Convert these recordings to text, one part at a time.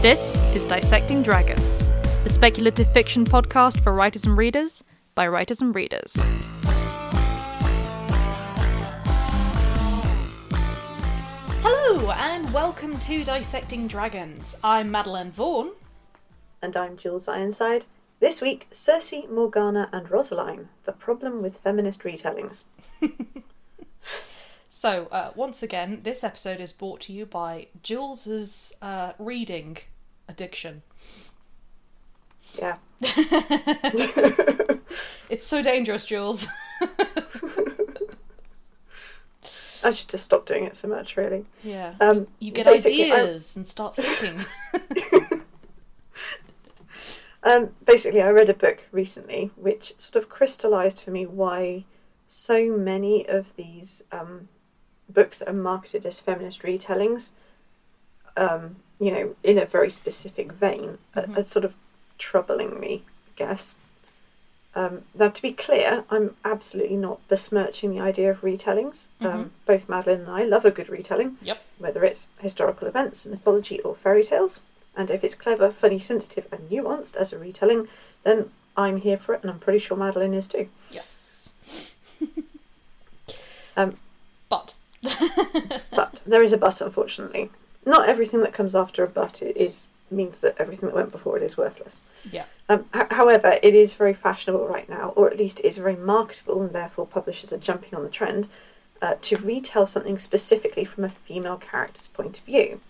This is Dissecting Dragons, the speculative fiction podcast for writers and readers by writers and readers. Hello, and welcome to Dissecting Dragons. I'm Madeleine Vaughan. And I'm Jules Ironside. This week, Circe, Morgana, and Rosaline The Problem with Feminist Retellings. So, uh, once again, this episode is brought to you by Jules's uh, reading addiction. Yeah. It's so dangerous, Jules. I should just stop doing it so much, really. yeah. Um, you get basically, I- ideas and start thinking. Um, basically, I read a book recently which sort of crystallized for me why so many of these um, books that are marketed as feminist retellings, um, you know, in a very specific vein, are, Mhm. are sort of troubling me, I guess. Um, now, to be clear, I'm absolutely not besmirching the idea of retellings. Um, both Madeleine and I love a good retelling yep. whether it's historical events, mythology, or fairy tales. And if it's clever, funny, sensitive, and nuanced as a retelling, then I'm here for it, and I'm pretty sure Madeleine is too. Yes. Um, But. but there is a but, unfortunately. Not everything that comes after a but is means that everything that went before it is worthless. Yeah. Um, h- however, it is very fashionable right now, or at least it is very marketable, and therefore publishers are jumping on the trend uh, to retell something specifically from a female character's point of view.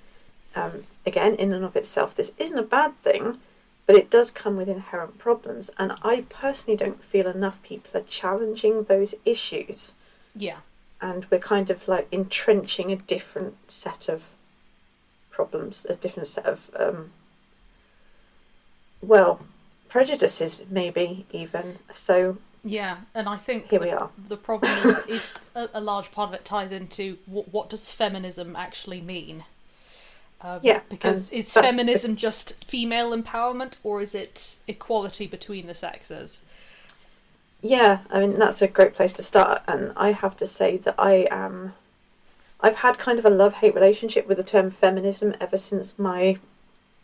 Um, again, in and of itself, this isn't a bad thing, but it does come with inherent problems, and I personally don't feel enough people are challenging those issues, Yeah. and we're kind of like entrenching a different set of problems, a different set of, um, well, prejudices, maybe even. So Yeah. And I think here the, we are. the problem is, is a, a large part of it ties into what, what does feminism actually mean? Um, Yeah, Because is feminism just female empowerment or is it equality between the sexes? Yeah, I mean that's a great place to start, and I have to say that I am. I've had kind of a love-hate relationship with the term feminism ever since my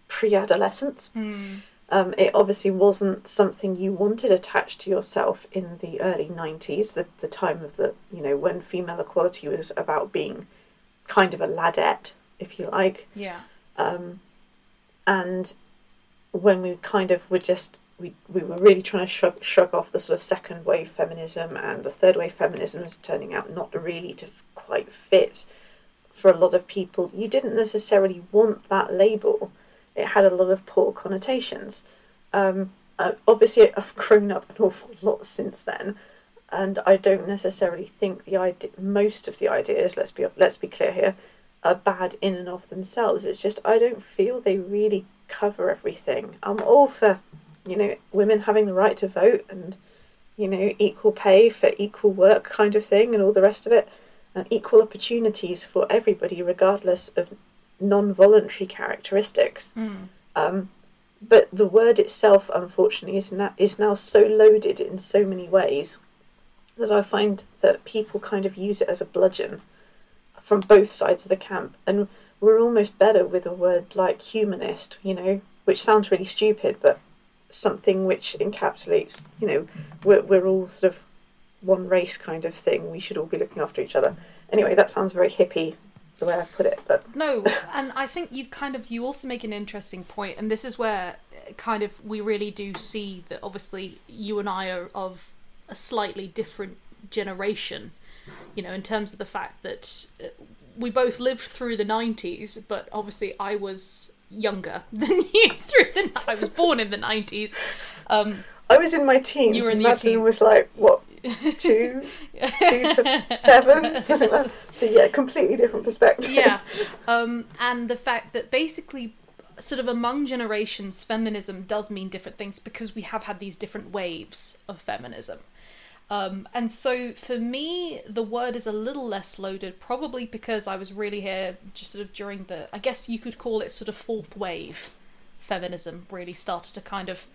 pre-adolescence. Hmm. Um, it obviously wasn't something you wanted attached to yourself in the early '90s, the the time of the you know when female equality was about being kind of a ladette, if you like Yeah. um, and when we kind of were just we, we were really trying to shrug, shrug off the sort of second wave feminism and the third wave feminism is turning out not really to quite fit for a lot of people you didn't necessarily want that label it had a lot of poor connotations um, uh, obviously i've grown up an awful lot since then and i don't necessarily think the idea most of the ideas let's be let's be clear here are bad in and of themselves. It's just I don't feel they really cover everything. I'm all for, you know, women having the right to vote and, you know, equal pay for equal work kind of thing and all the rest of it, and equal opportunities for everybody regardless of non-voluntary characteristics. Mm. Um, but the word itself, unfortunately, is now is now so loaded in so many ways that I find that people kind of use it as a bludgeon from both sides of the camp, and we're almost better with a word like humanist, you know, which sounds really stupid, but something which encapsulates, you know, we're we're all sort of one race kind of thing. We should all be looking after each other. Anyway, that sounds very hippie the way I put it, but No, and I think you've kind of you also make an interesting point, and this is where uh, kind of we really do see that obviously you and I are of a slightly different generation, you know, in terms of the fact that uh, we both lived through the '90s, but obviously I was younger than you through the. I was born in the '90s. Um, I was in my teens. You were in Madeline teens. was like what two, two to seven, something like that. So yeah, completely different perspective. yeah um and the fact that basically sort of among generations feminism does mean different things because we have had these different waves of feminism um and so for me the word is a little less loaded probably because i was really here just sort of during the i guess you could call it sort of fourth wave feminism really started to kind of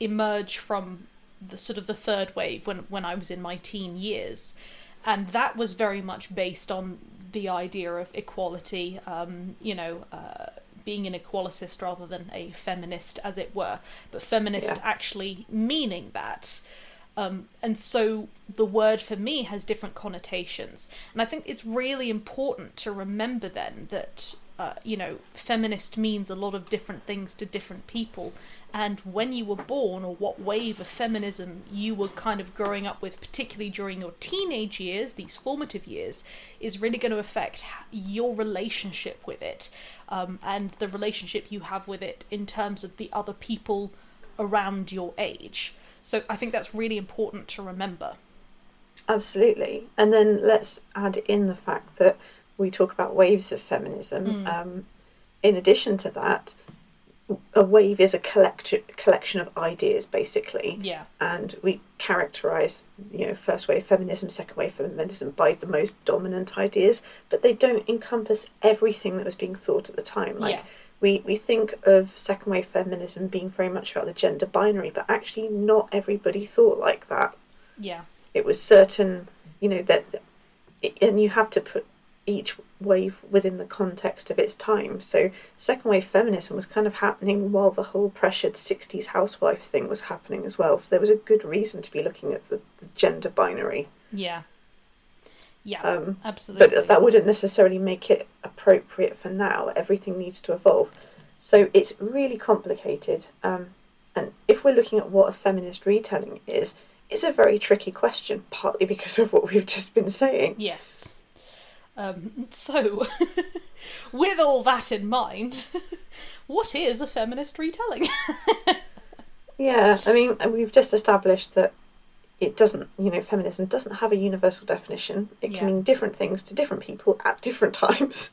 emerge from the sort of the third wave when when I was in my teen years, and that was very much based on the idea of equality. Um, you know, uh, being an equalicist rather than a feminist, as it were, but feminist Yeah. actually meaning that. Um, and so the word for me has different connotations. And I think it's really important to remember then that, uh, you know, feminist means a lot of different things to different people. And when you were born, or what wave of feminism you were kind of growing up with, particularly during your teenage years, these formative years, is really going to affect your relationship with it um, and the relationship you have with it in terms of the other people around your age. So I think that's really important to remember. Absolutely. And then let's add in the fact that we talk about waves of feminism. Mm. Um, in addition to that, a wave is a collect- collection of ideas, basically. Yeah. And we characterize, you know, first wave feminism, second wave feminism by the most dominant ideas, but they don't encompass everything that was being thought at the time. Like, Yeah. we, we think of second wave feminism being very much about the gender binary, but actually, not everybody thought like that Yeah. it was certain you know that and you have to put each wave within the context of its time so second wave feminism was kind of happening while the whole pressured 60s housewife thing was happening as well so there was a good reason to be looking at the, the gender binary Yeah. Yeah. um, absolutely. but that wouldn't necessarily make it appropriate for now everything needs to evolve so it's really complicated um, and if we're looking at what a feminist retelling is it's a very tricky question partly because of what we've just been saying Yes. Um, so, with all that in mind, what is a feminist retelling? Yeah, I mean, we've just established that it doesn't, you know, feminism doesn't have a universal definition. It Yeah. can mean different things to different people at different times.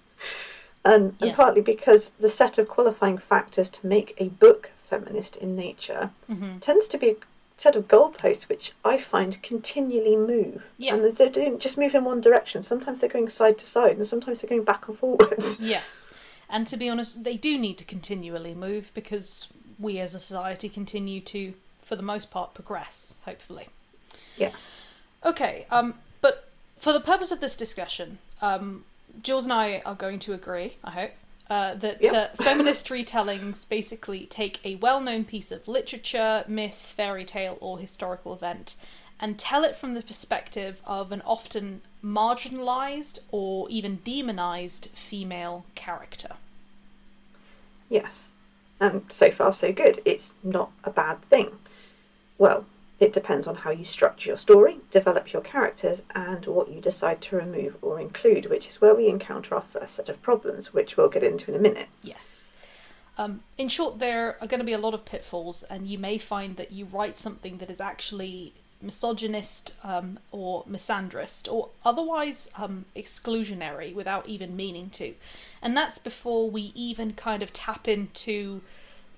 And, and Yeah. partly because the set of qualifying factors to make a book feminist in nature mm-hmm. tends to be a set of goalposts which I find continually move. Yeah. And they don't just move in one direction. Sometimes they're going side to side and sometimes they're going back and forwards. Yes. And to be honest, they do need to continually move because we as a society continue to, for the most part, progress, hopefully. Yeah. Okay, um, but for the purpose of this discussion, um, Jules and I are going to agree, I hope, uh, that Yep. uh, feminist retellings basically take a well known piece of literature, myth, fairy tale, or historical event and tell it from the perspective of an often marginalized or even demonized female character. Yes. And so far, so good. It's not a bad thing. Well, it depends on how you structure your story, develop your characters, and what you decide to remove or include, which is where we encounter our first set of problems, which we'll get into in a minute. Yes. Um, in short, there are going to be a lot of pitfalls, and you may find that you write something that is actually misogynist um, or misandrist or otherwise um, exclusionary without even meaning to. And that's before we even kind of tap into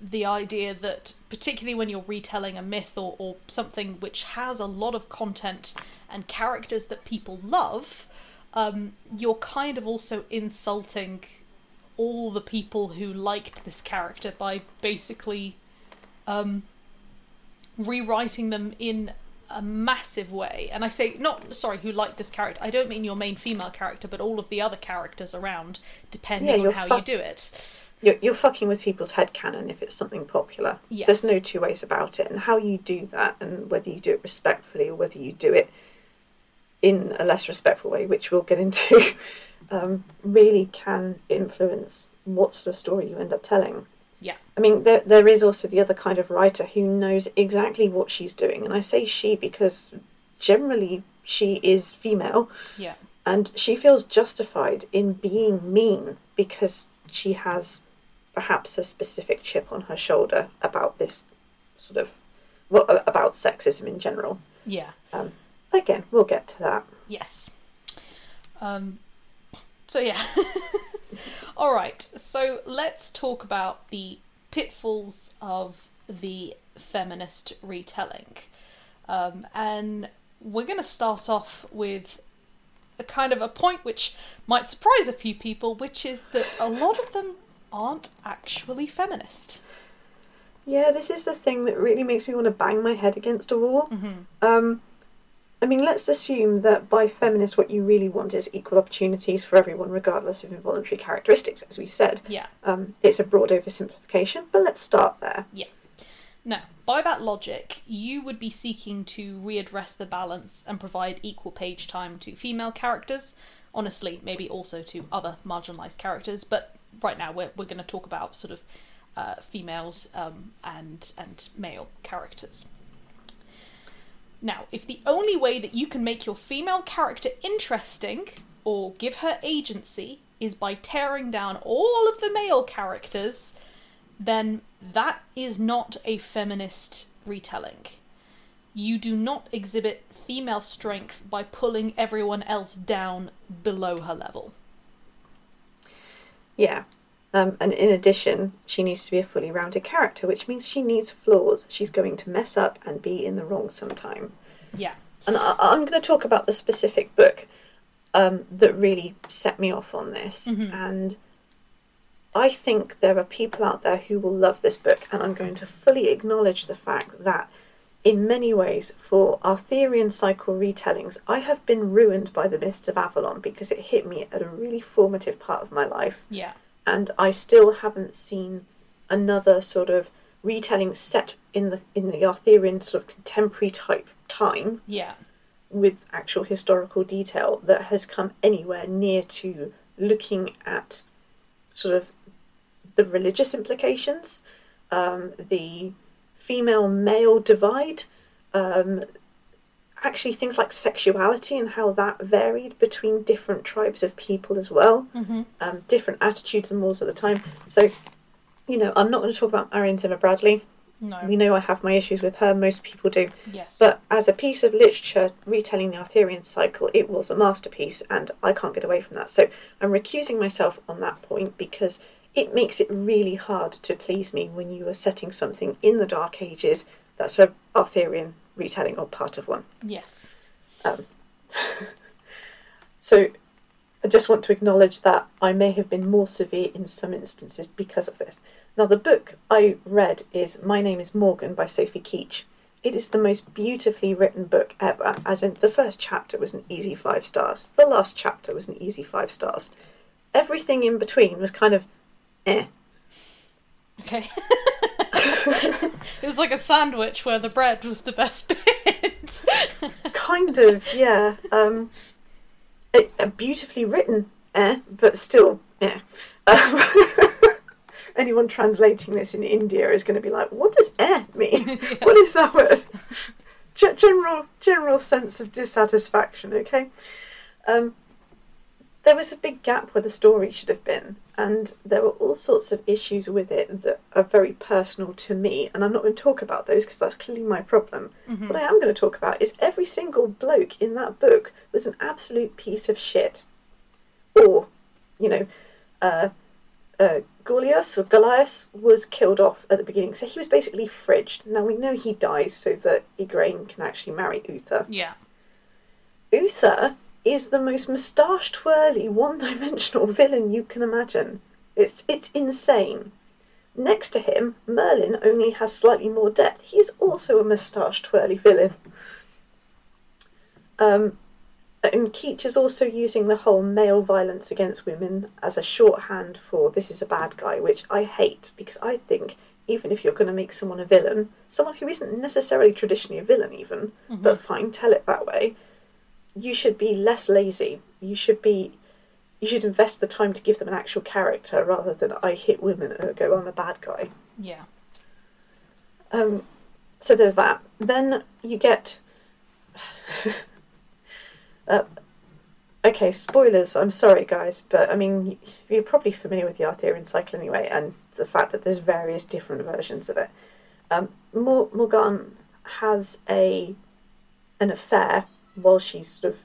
the idea that, particularly when you're retelling a myth or, or something which has a lot of content and characters that people love, um, you're kind of also insulting all the people who liked this character by basically um, rewriting them in a massive way. And I say not sorry, who liked this character. I don't mean your main female character, but all of the other characters around, depending Yeah, on how you do it. You're, you're fucking with people's head headcanon if it's something popular. Yes. There's no two ways about it. And how you do that, and whether you do it respectfully or whether you do it in a less respectful way, which we'll get into, um, really can influence what sort of story you end up telling. Yeah. I mean, there there is also the other kind of writer who knows exactly what she's doing, and I say she because generally she is female, Yeah. and she feels justified in being mean because she has perhaps a specific chip on her shoulder about this sort of well about sexism in general. Yeah. Um, again, we'll get to that. Yes. Um, so yeah. All right. So let's talk about the pitfalls of the feminist retelling, um, and we're going to start off with a kind of a point which might surprise a few people, which is that a lot of them aren't actually feminist. Yeah, this is the thing that really makes me want to bang my head against a wall. Mm-hmm. Um, I mean, let's assume that by feminist, what you really want is equal opportunities for everyone, regardless of involuntary characteristics, as we said. Yeah. Um, it's a broad oversimplification, but let's start there. Yeah. Now, by that logic, you would be seeking to readdress the balance and provide equal page time to female characters. Honestly, maybe also to other marginalised characters, but right now we're, we're going to talk about sort of uh, females um, and and male characters. Now, if the only way that you can make your female character interesting or give her agency is by tearing down all of the male characters, then that is not a feminist retelling. You do not exhibit female strength by pulling everyone else down below her level. Yeah. Um, and in addition, she needs to be a fully rounded character, which means she needs flaws. She's going to mess up and be in the wrong sometime. Yeah. And I, I'm going to talk about the specific book um, that really set me off on this. Mhm. And I think there are people out there who will love this book, and I'm going to fully acknowledge the fact that, in many ways, for Arthurian cycle retellings, I have been ruined by the Mists of Avalon because it hit me at a really formative part of my life Yeah. and I still haven't seen another sort of retelling set in the in the Arthurian sort of contemporary type time Yeah. with actual historical detail that has come anywhere near to looking at sort of the religious implications, um, the female male divide, um, actually things like sexuality and how that varied between different tribes of people as well Mm-hmm. um, different attitudes and laws at the time. So, you know, I'm not going to talk about Marion Zimmer Bradley. No. We know I have my issues with her. Most people do. yes. But as a piece of literature retelling the Arthurian cycle, it was a masterpiece, and I can't get away from that. So I'm recusing myself on that point because it makes it really hard to please me when you are setting something in the Dark Ages that's a Arthurian retelling or part of one. yes. Um, so I just want to acknowledge that I may have been more severe in some instances because of this. Now, the book I read is My Name is Morgan by Sophie Keetch. It is the most beautifully written book ever, as in the first chapter was an easy five stars, the last chapter was an easy five stars. Everything in between was kind of eh. Okay. it was like a sandwich where the bread was the best bit. kind of, yeah. Um, a, a beautifully written, eh, but still, eh. Um, anyone translating this in India is going to be like, "What does eh mean? What is that word?" Ge- general, general sense of dissatisfaction. Okay. Um, there was a big gap where the story should have been, and there were all sorts of issues with it that are very personal to me. And I'm not going to talk about those because that's clearly my problem. Mhm. What I am going to talk about is every single bloke in that book was an absolute piece of shit. Or, you know, uh, uh, Gorlois or Gorlois was killed off at the beginning, so he was basically fridged. Now we know he dies so that Igraine can actually marry Uther. Yeah. Uther is the most moustache twirly, one dimensional villain you can imagine. It's it's insane. Next to him, Merlin only has slightly more depth. He is also a moustache twirly villain. Um, and Keetch is also using the whole male violence against women as a shorthand for this is a bad guy, which I hate because I think even if you're going to make someone a villain, someone who isn't necessarily traditionally a villain, even, Mhm. but fine, tell it that way, you should be less lazy. You should be. You should invest the time to give them an actual character rather than I hit women ergo I'm a bad guy. Yeah. Um, so there's that. Then you get. uh, okay, spoilers. I'm sorry, guys, but I mean, you're probably familiar with the Arthurian cycle anyway, and the fact that there's various different versions of it. Um, Morgan has a an affair while she's sort of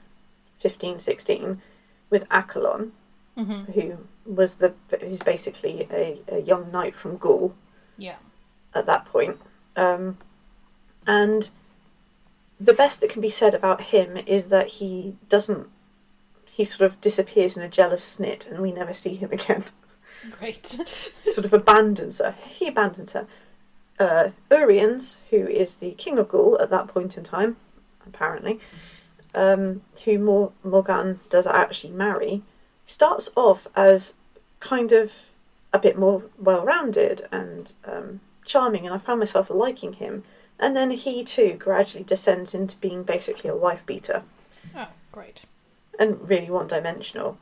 15, 16 with Accolon, hmm who was the who's basically a, a young knight from Gaul Yeah. at that point. Um, and the best that can be said about him is that he doesn't. He sort of disappears in a jealous snit, and we never see him again. Great. sort of abandons her. He abandons her. Uh, Uriens, who is the king of Gaul at that point in time, apparently, um, who Mor- Morgan does actually marry, starts off as kind of a bit more well rounded and um, charming, and I found myself liking him. And then he too gradually descends into being basically a wife beater Oh, great. and really one dimensional.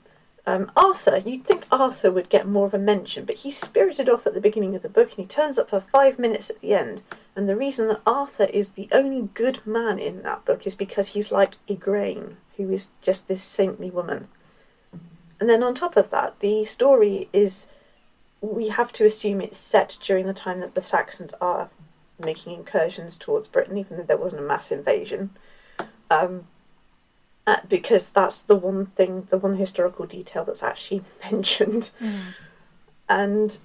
Um, Arthur, you'd think Arthur would get more of a mention, but he's spirited off at the beginning of the book and he turns up for five minutes at the end. And the reason that Arthur is the only good man in that book is because he's like Igraine, who is just this saintly woman. And then on top of that, the story is we have to assume it's set during the time that the Saxons are making incursions towards Britain, even though there wasn't a mass invasion. Um, uh, because that's the one thing, the one historical detail that's actually mentioned. And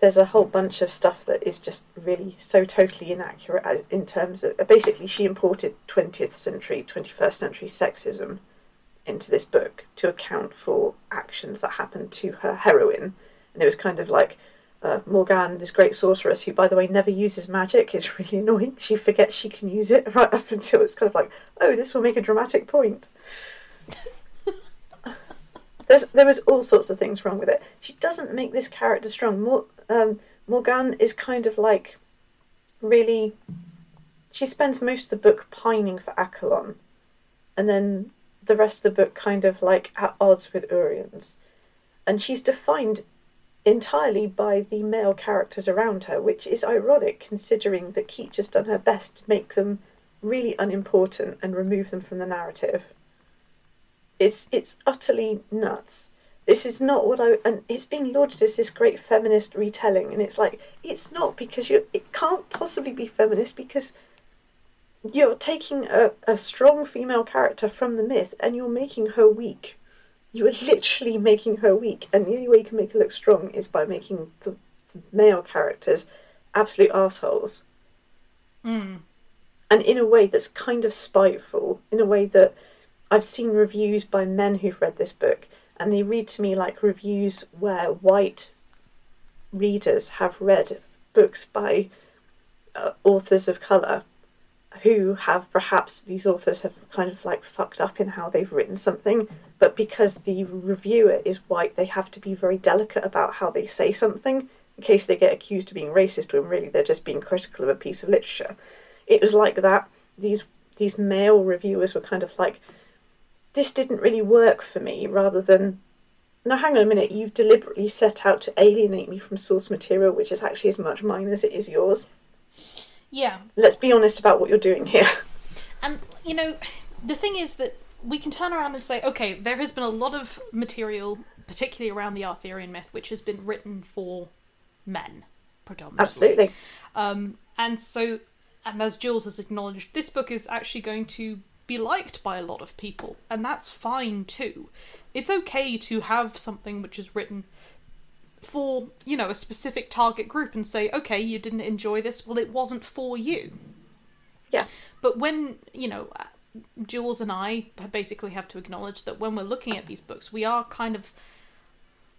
there's a whole bunch of stuff that is just really so totally inaccurate uh, in terms of. Basically, she imported 20th century, 21st century sexism into this book to account for actions that happened to her heroine. And it was kind of like uh, Morgane, this great sorceress, who, by the way, never uses magic, is really annoying. She forgets she can use it right up until it's kind of like, oh, this will make a dramatic point. There's, there was all sorts of things wrong with it. She doesn't make this character strong. Mor- um, Morgane is kind of like really. She spends most of the book pining for Accolon, and then the rest of the book kind of like at odds with Uriens. And she's defined entirely by the male characters around her, which is ironic considering that Keetch has done her best to make them really unimportant and remove them from the narrative. It's it's utterly nuts. This is not what I and it's being lauded as this great feminist retelling, and it's like it's not because you it can't possibly be feminist because you're taking a, a strong female character from the myth and you're making her weak. You are literally making her weak, and the only way you can make her look strong is by making the, the male characters absolute assholes. Mm. And in a way that's kind of spiteful, in a way that I've seen reviews by men who've read this book, and they read to me like reviews where white readers have read books by uh, authors of colour who have perhaps these authors have kind of like fucked up in how they've written something, but because the reviewer is white, they have to be very delicate about how they say something in case they get accused of being racist when really they're just being critical of a piece of literature. It was like that. These these male reviewers were kind of like, this didn't really work for me, rather than, no, hang on a minute, you've deliberately set out to alienate me from source material, which is actually as much mine as it is yours. Yeah, Let's be honest about what you're doing here. And you know, the thing is that we can turn around and say, okay, there has been a lot of material, particularly around the Arthurian myth, which has been written for men predominantly. Absolutely. Um, and so, and as Jules has acknowledged, this book is actually going to be liked by a lot of people, and that's fine too. It's okay to have something which is written for, you know, a specific target group and say, okay, you didn't enjoy this, well, it wasn't for you. Yeah. But when, you know, Jules and I basically have to acknowledge that when we're looking at these books, we are kind of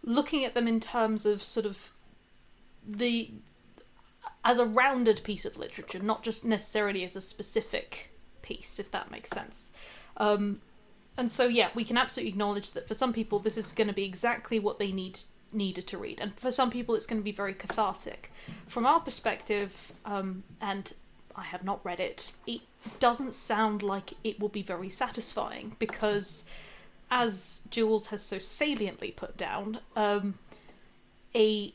looking at them in terms of sort of the as a rounded piece of literature, not just necessarily as a specific piece, if that makes sense. Um, and so, yeah, we can absolutely acknowledge that for some people, this is going to be exactly what they need needed to read, and for some people, it's going to be very cathartic. From our perspective, um, and I have not read it, it doesn't sound like it will be very satisfying because, as Jules has so saliently put down, um, a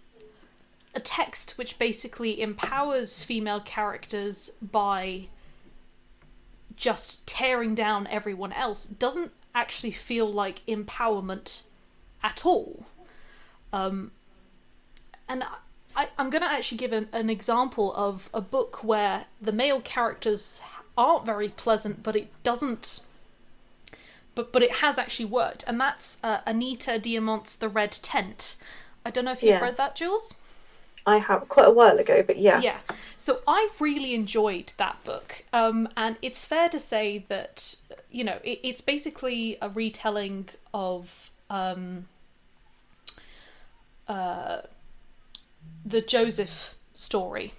a text which basically empowers female characters by just tearing down everyone else doesn't actually feel like empowerment at all. Um, and I, I'm going to actually give an, an example of a book where the male characters aren't very pleasant, but it doesn't. But but it has actually worked, and that's uh, Anita Diamant's The Red Tent. I don't know if you've Yeah. read that, Jules. I have quite a while ago, but yeah. Yeah. So I really enjoyed that book. Um, and it's fair to say that, you know, it, it's basically a retelling of um, uh, the Joseph story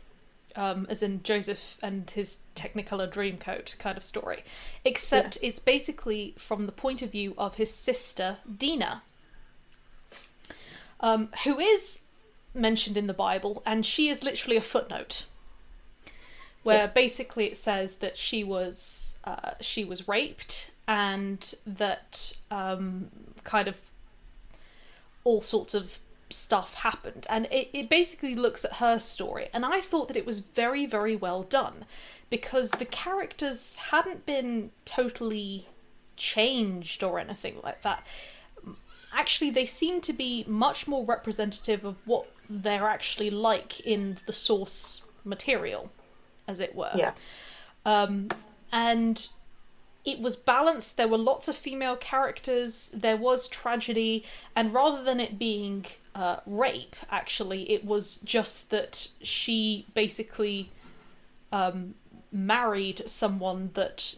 um, as in Joseph and his Technicolor Dreamcoat kind of story, except it's basically from the point of view of his sister Dinah, um, who is mentioned in the Bible, and she is literally a footnote, where Yeah. basically it says that she was uh, she was raped and that um, kind of all sorts of stuff happened. And it, it basically looks at her story. And i thought that it was very very well done because the characters hadn't been totally changed or anything like that. Actually they seem to be much more representative of what they're actually like in the source material as it were. Yeah. um, and it was balanced. There were lots of female characters. There was tragedy, and rather than it being uh, rape, actually, it was just that she basically um, married someone that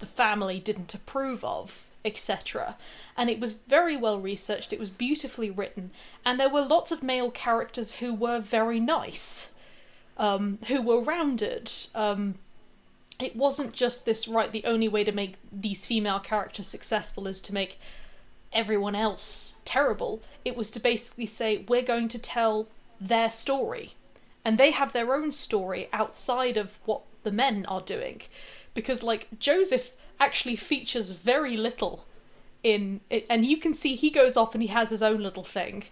the family didn't approve of, etc. And it was very well researched. It was beautifully written, and there were lots of male characters who were very nice, um, who were rounded. Um, it wasn't just this right the only way to make these female characters successful is to make everyone else terrible. It was to basically say we're going to tell their story. And they have their own story outside of what the men are doing. Because like joseph actually features very little in it. And you can see he goes off and he has his own little thing.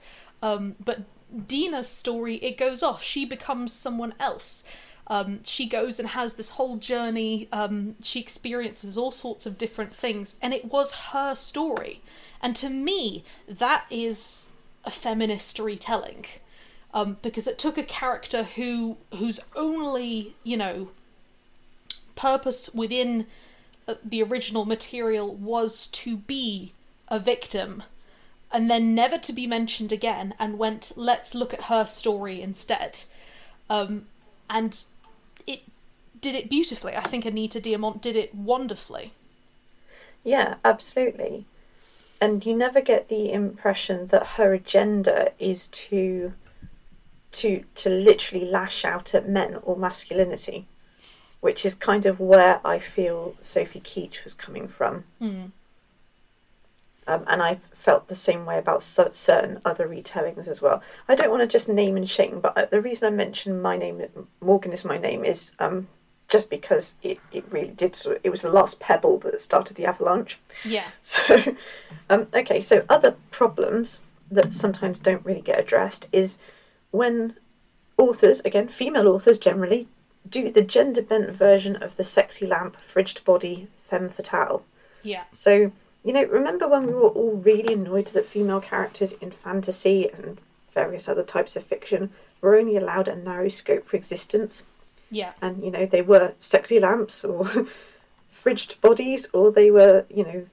Um, but Dinah's story it goes off. She becomes someone else um, she goes and has this whole journey. Um, she experiences all sorts of different things, and it was her story. And to me, that is a feminist storytelling, um, because it took a character who whose only you know purpose within uh, the original material was to be a victim and then never to be mentioned again and went let's look at her story instead um, and did it beautifully. I think Anita Diamant did it wonderfully. Yeah, absolutely. And you never get the impression that her agenda is to to to literally lash out at men or masculinity, which is kind of where I feel Sophie Keetch was coming from. Mm. Um, and I felt the same way about cer- certain other retellings as well. I don't want to just name and shame, but uh, the reason I mention my name, Morgan is my name, is um, just because it, it really did. Sort of, it was the last pebble that started the avalanche. Yeah. So, um, okay, so other problems that sometimes don't really get addressed is when authors, again, female authors generally, do the gender bent version of the sexy lamp, fridged body, femme fatale. Yeah. So, you know, remember when we were all really annoyed that female characters in fantasy and various other types of fiction were only allowed a narrow scope for existence? Yeah. And, you know, they were sexy lamps or fridged bodies or they were, you know,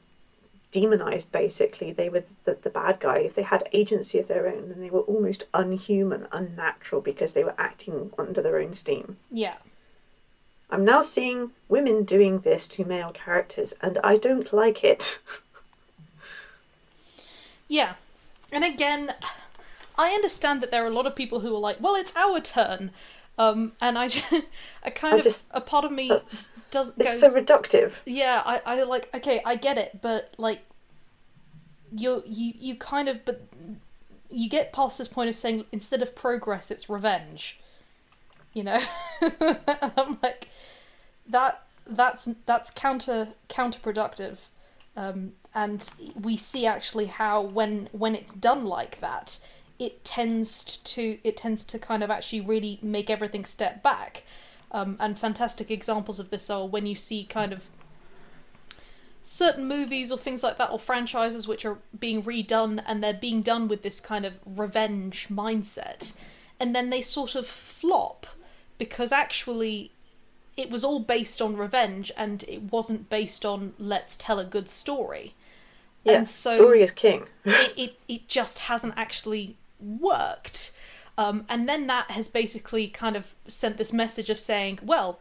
demonized basically. They were the, the bad guy. If they had agency of their own, then they were almost unhuman, unnatural because they were acting under their own steam. Yeah. I'm now seeing women doing this to male characters, and I don't like it. Yeah. And again, I understand that there are a lot of people who are like, well, it's our turn. Um, and I, I kind I of, just- a part of me does it's goes, so reductive. yeah, I, I like, okay, I get it, but like, you, you, you kind of, but you get past this point of saying instead of progress, it's revenge. You know, I'm like, that, that's that's counter counterproductive, um, and we see actually how when when it's done like that, it tends to it tends to kind of actually really make everything step back. Um, and fantastic examples of this are when you see kind of certain movies or things like that or franchises which are being redone and they're being done with this kind of revenge mindset and then they sort of flop because actually it was all based on revenge and it wasn't based on let's tell a good story Yeah, and so story is king. it, it, it just hasn't actually worked. Um, and then that has basically kind of sent this message of saying, well,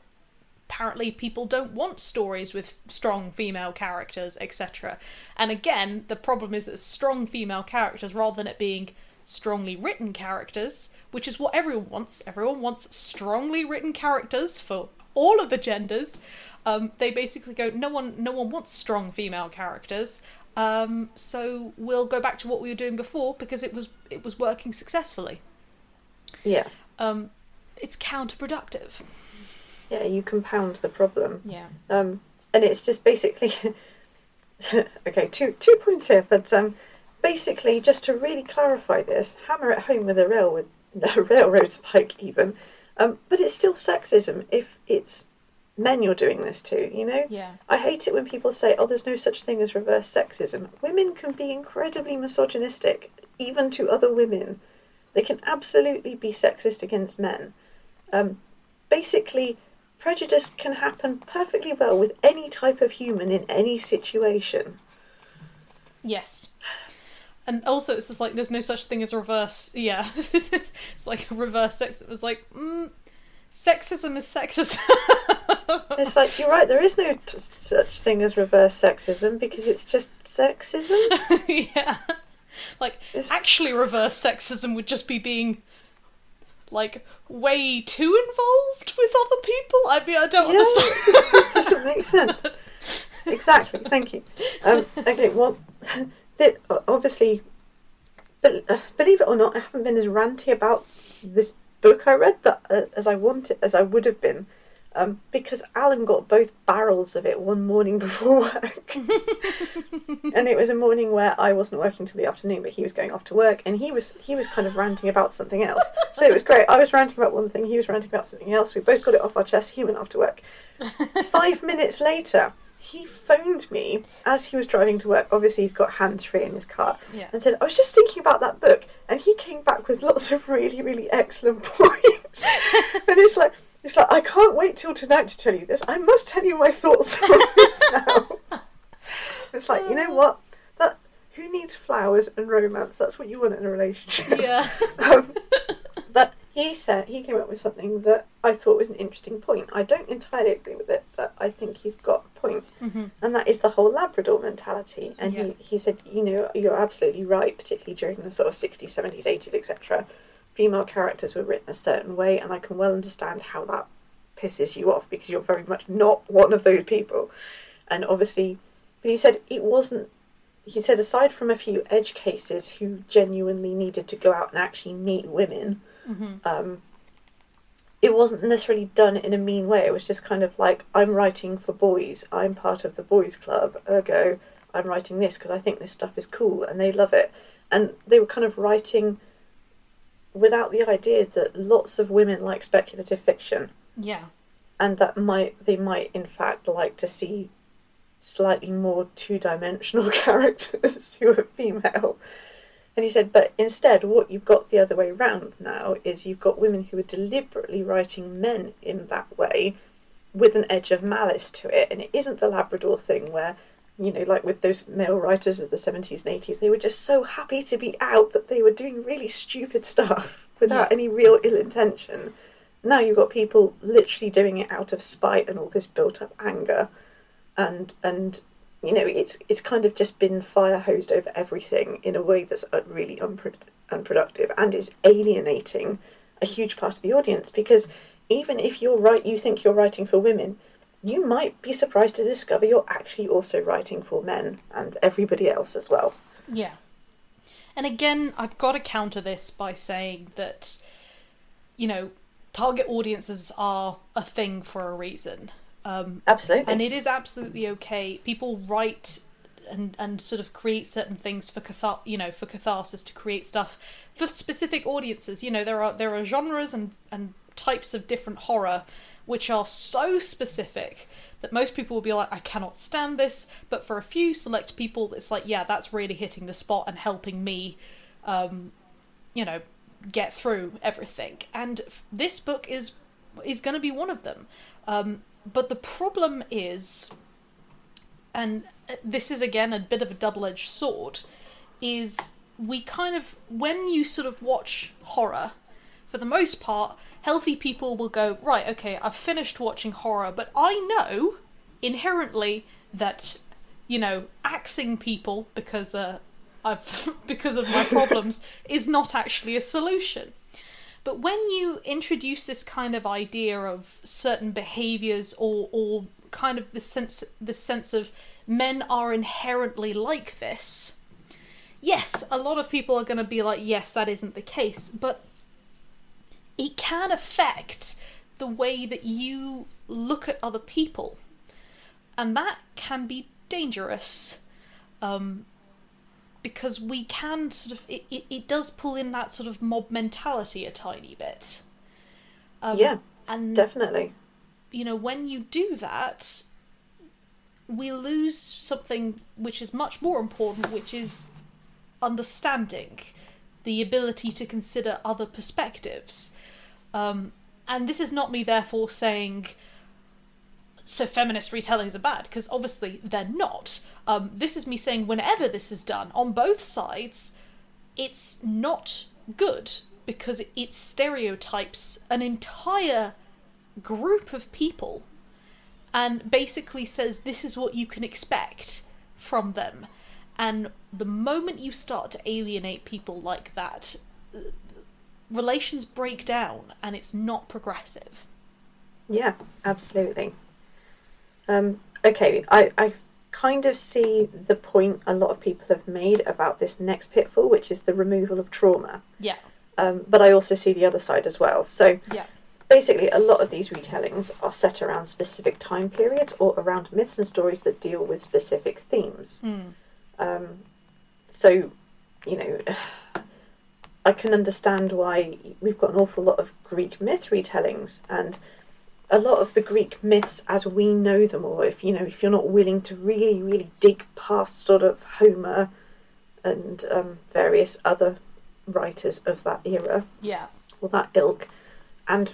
apparently people don't want stories with strong female characters, etc. And again, the problem is that strong female characters, rather than it being strongly written characters, which is what everyone wants. Everyone wants strongly written characters for all of the genders. Um, they basically go, no one, no one wants strong female characters. Um, so we'll go back to what we were doing before because it was it was working successfully. Yeah. Um, it's counterproductive. Yeah, you compound the problem. Yeah. Um, and it's just basically okay. Two two points here, but um, basically just to really clarify this, hammer it home with a railroad a railroad spike even. Um, but it's still sexism if it's men you're doing this to. You know. Yeah. I hate it when people say, "Oh, there's no such thing as reverse sexism." Women can be incredibly misogynistic, even to other women. They can absolutely be sexist against men. Um, basically, prejudice can happen perfectly well with any type of human in any situation. Yes. And also, it's just like there's no such thing as reverse. Yeah, it's like a reverse sex. It was like, mm, sexism is sexism. It's like you're right. There is no t- such thing as reverse sexism because it's just sexism. yeah, like It's- actually, reverse sexism would just be being like way too involved with other people. I mean, I don't Yeah, understand. it doesn't make sense. Exactly. Thank you. Um, okay. Well, that obviously, but uh, believe it or not, I haven't been as ranty about this book I read that uh, as I wanted as I would have been. Um, because Alan got both barrels of it one morning before work, and it was a morning where I wasn't working till the afternoon, but he was going off to work, and he was he was kind of ranting about something else. So it was great. I was ranting about one thing, he was ranting about something else. We both got it off our chest. He went off to work. Five minutes later, he phoned me as he was driving to work. Obviously, he's got hands free in his car, Yeah. and said, "I was just thinking about that book," and he came back with lots of really, really excellent points. and it's like. It's like I can't wait till tonight to tell you this. I must tell you my thoughts on this now. It's like you know what? That who needs flowers and romance? That's what you want in a relationship. yeah. Um, but he said he came up with something that I thought was an interesting point. I don't entirely agree with it, but I think he's got a point, Mhm. and that is the whole Labrador mentality. And Yeah. he, he said, you know, you're absolutely right, particularly during the sort of 60s, 70s, 80s, etc. Female characters were written a certain way, and I can well understand how that pisses you off because you're very much not one of those people. And obviously, but he said it wasn't. He said aside from a few edge cases who genuinely needed to go out and actually meet women, Mhm. um, it wasn't necessarily done in a mean way. It was just kind of like I'm writing for boys. I'm part of the boys' club. Ergo, I'm writing this because I think this stuff is cool and they love it. And they were kind of writing without the idea that lots of women like speculative fiction. Yeah. and that might they might in fact like to see slightly more two-dimensional characters who are female. And he said but instead what you've got the other way round now is you've got women who are deliberately writing men in that way with an edge of malice to it. And it isn't the labrador thing where you know like with those male writers of the 70s and 80s they were just so happy to be out that they were doing really stupid stuff without Yeah. any real ill intention now you've got people literally doing it out of spite and all this built up anger and and you know it's it's kind of just been fire hosed over everything in a way that's uh, really unpro- unproductive and is alienating a huge part of the audience because even if you're right you think you're writing for women you might be surprised to discover you're actually also writing for men and everybody else as well Yeah. And again, I've got to counter this by saying that, you know, target audiences are a thing for a reason. Um, absolutely and it is absolutely okay. People write and and sort of create certain things for cathar- you know for catharsis to create stuff for specific audiences. You know there are there are genres and and types of different horror which are so specific that most people will be like I cannot stand this, but for a few select people it's like yeah that's really hitting the spot and helping me um you know get through everything. And f- this book is is going to be one of them. Um, but the problem is, and this is again a bit of a double edged sword, is we kind of, when you sort of watch horror, for the most part, healthy people will go, right, okay, I've finished watching horror, but I know inherently that, you know, axing people because uh, I've because of my problems is not actually a solution. But when you introduce this kind of idea of certain behaviors or or kind of the sense the sense of men are inherently like this, yes, a lot of people are going to be like, yes, that isn't the case, but it can affect the way that you look at other people. And that can be dangerous. Um, because we can sort of, it, it, it does pull in that sort of mob mentality a tiny bit. Um, yeah, and definitely. you know, when you do that, we lose something which is much more important, which is understanding, the ability to consider other perspectives. Um, and this is not me, therefore, saying so feminist retellings are bad, because obviously they're not. Um, this is me saying whenever this is done on both sides, it's not good because it stereotypes an entire group of people and basically says this is what you can expect from them. And the moment you start to alienate people like that, relations break down and it's not progressive. Yeah, absolutely. Um, okay, I, I kind of see the point a lot of people have made about this next pitfall, which is the removal of trauma. Yeah. Um, but I also see the other side as well. So Yeah. basically, a lot of these retellings are set around specific time periods or around myths and stories that deal with specific themes. Mm. Um, so, you know, I can understand why we've got an awful lot of Greek myth retellings and a lot of the Greek myths as we know them, or if you know, if you're not willing to really, really dig past sort of Homer and um, various other writers of that era Yeah. or that ilk, and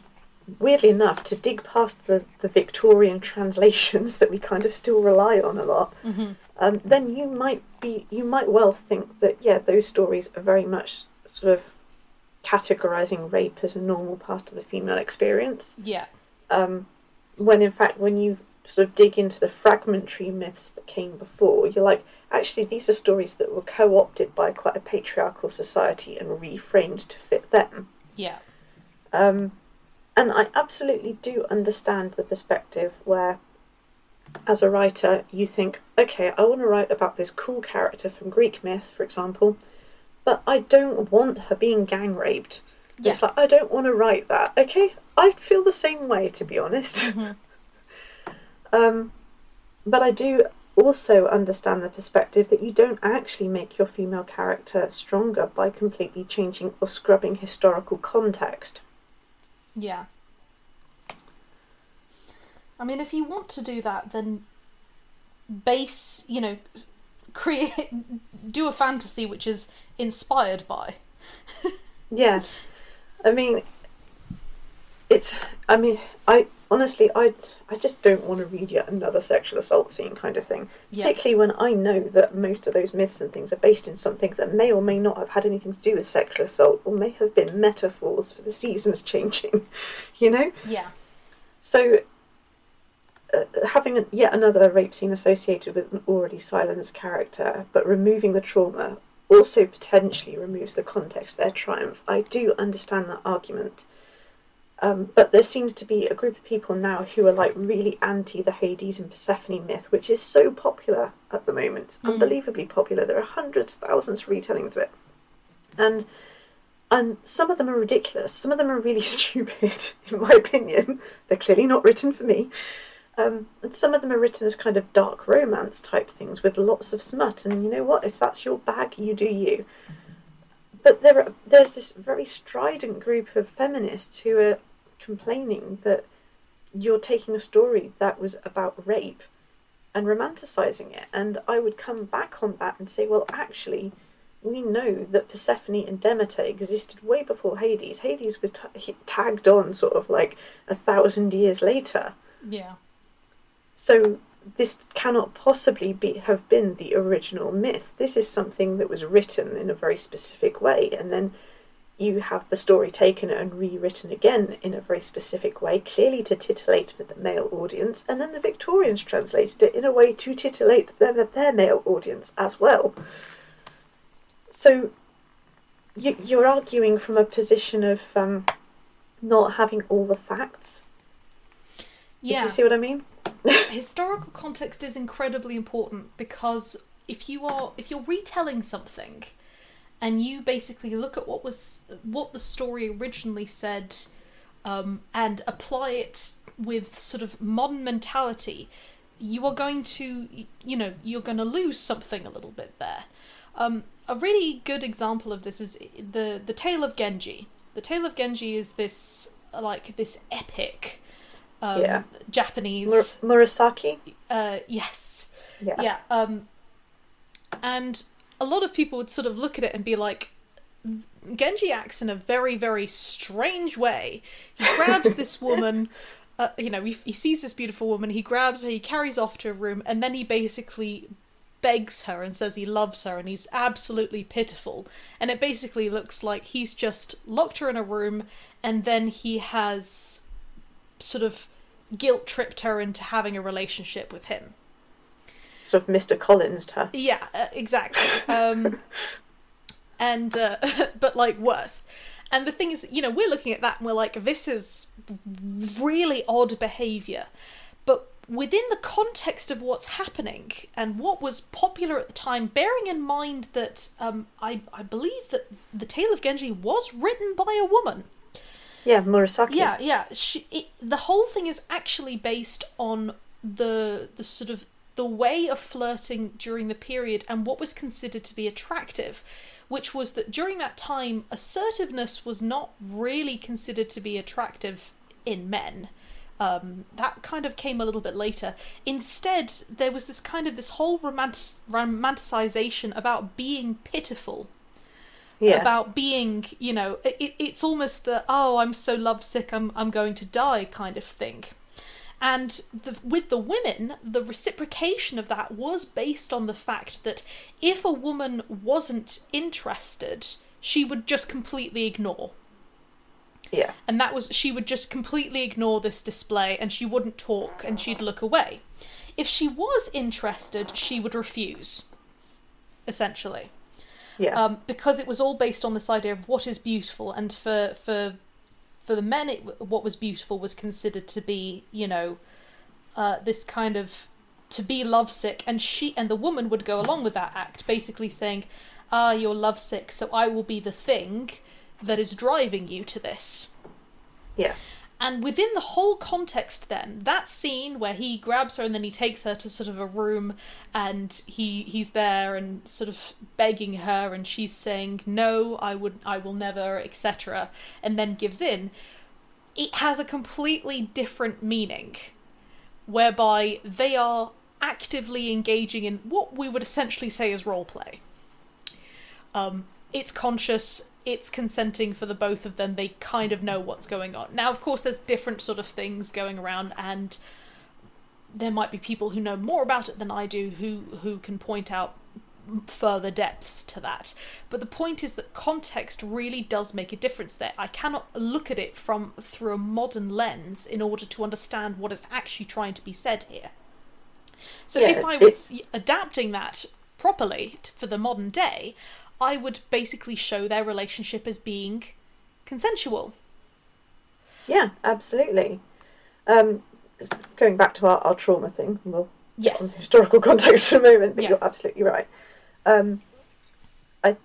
weirdly enough, to dig past the, the Victorian translations that we kind of still rely on a lot, hmm um, then you might be you might well think that yeah, those stories are very much sort of categorizing rape as a normal part of the female experience. Yeah. Um, when in fact, when you sort of dig into the fragmentary myths that came before, you're like, actually, these are stories that were co-opted by quite a patriarchal society and reframed to fit them. Yeah. Um, and I absolutely do understand the perspective where, as a writer, you think, okay, I want to write about this cool character from Greek myth, for example, but I don't want her being gang raped. Yeah. It's like, I don't want to write that. Okay, I feel the same way, to be honest. Mhm. Um, but I do also understand the perspective that you don't actually make your female character stronger by completely changing or scrubbing historical context. Yeah. I mean, if you want to do that, then base, you know, create, do a fantasy which is inspired by. Yeah, I mean, it's. I mean, I honestly, I, I just don't want to read yet another sexual assault scene kind of thing. Yeah. Particularly when I know that most of those myths and things are based in something that may or may not have had anything to do with sexual assault, or may have been metaphors for the seasons changing. You know, Yeah. so. Uh, having a, yet another rape scene associated with an already silenced character, but removing the trauma also potentially removes the context of their triumph. I do understand that argument. Um, but there seems to be a group of people now who are like really anti the Hades and Persephone myth, which is so popular at the moment. It's Mm. unbelievably popular. There are hundreds, thousands of retellings of it. And and some of them are ridiculous. Some of them are really stupid, in my opinion. They're clearly not written for me. Um, and some of them are written as kind of dark romance type things with lots of smut. And you know what? If that's your bag, you do you. But there are, there's this very strident group of feminists who are complaining that you're taking a story that was about rape and romanticizing it. And I would come back on that and say, well, actually, we know that Persephone and Demeter existed way before Hades. Hades was t- tagged on sort of like a thousand years later. Yeah. So this cannot possibly be have been the original myth. This is something that was written in a very specific way, and then you have the story taken and rewritten again in a very specific way, clearly to titillate the male audience, and then the Victorians translated it in a way to titillate their, their male audience as well. so you, you're arguing from a position of um, not having all the facts. If Yeah. you see what I mean? historical context is incredibly important because if you are if you're retelling something and you basically look at what was what the story originally said um, and apply it with sort of modern mentality you are going to you know you're going to lose something a little bit there um, a really good example of this is the the tale of genji the tale of genji is this like this epic um, Yeah. japanese Mur- Murasaki? uh, yes. Yeah. Yeah. Um, and a lot of people would sort of look at it and be like, Genji acts in a very, very strange way. He grabs this woman, uh, you know, he, he sees this beautiful woman, he grabs her, he carries off to a room, and then he basically begs her and says he loves her and he's absolutely pitiful. And it basically looks like he's just locked her in a room and then he has sort of guilt tripped her into having a relationship with him. Sort of Mr. Collins to her. Yeah, uh, exactly. Um, and uh, but like worse. And the thing is, you know, we're looking at that and we're like, this is really odd behavior. But within the context of what's happening and what was popular at the time, bearing in mind that um, I, I believe that the Tale of Genji was written by a woman. Yeah, Murasaki. Yeah, yeah. She, it, the whole thing is actually based on the the sort of the way of flirting during the period and what was considered to be attractive, which was that during that time assertiveness was not really considered to be attractive in men. Um, that kind of came a little bit later. Instead, there was this kind of this whole romantic romanticization about being pitiful Yeah. about being, you know, it, it's almost the oh, I'm so lovesick, I'm I'm going to die kind of thing. And the, with the women, the reciprocation of that was based on the fact that if a woman wasn't interested, she would just completely ignore. yeah. And that was, she would just completely ignore this display and she wouldn't talk and she'd look away. If she was interested, she would refuse, essentially Yeah. um, because it was all based on this idea of what is beautiful, and for for for the men, it, what was beautiful was considered to be, you know, uh, this kind of to be lovesick, and she and the woman would go along with that act, basically saying, "Ah, you're lovesick, so I will be the thing that is driving you to this." yeah. And within the whole context, then that scene where he grabs her and then he takes her to sort of a room, and he he's there and sort of begging her, and she's saying no, I would, I will never, etc., and then gives in. It has a completely different meaning, whereby they are actively engaging in what we would essentially say is role play. Um, it's conscious, it's consenting for the both of them. They kind of know what's going on. Now, of course, there's different sort of things going around, and there might be people who know more about it than I do who who can point out further depths to that. But the point is that context really does make a difference there. I cannot look at it from through a modern lens in order to understand what is actually trying to be said here. So Yeah, if I was adapting that properly for the modern day, I would basically show their relationship as being consensual. Yeah, absolutely. Um, going back to our, our trauma thing, we'll Yes. historical context for a moment, but Yeah. you're absolutely right. Um, I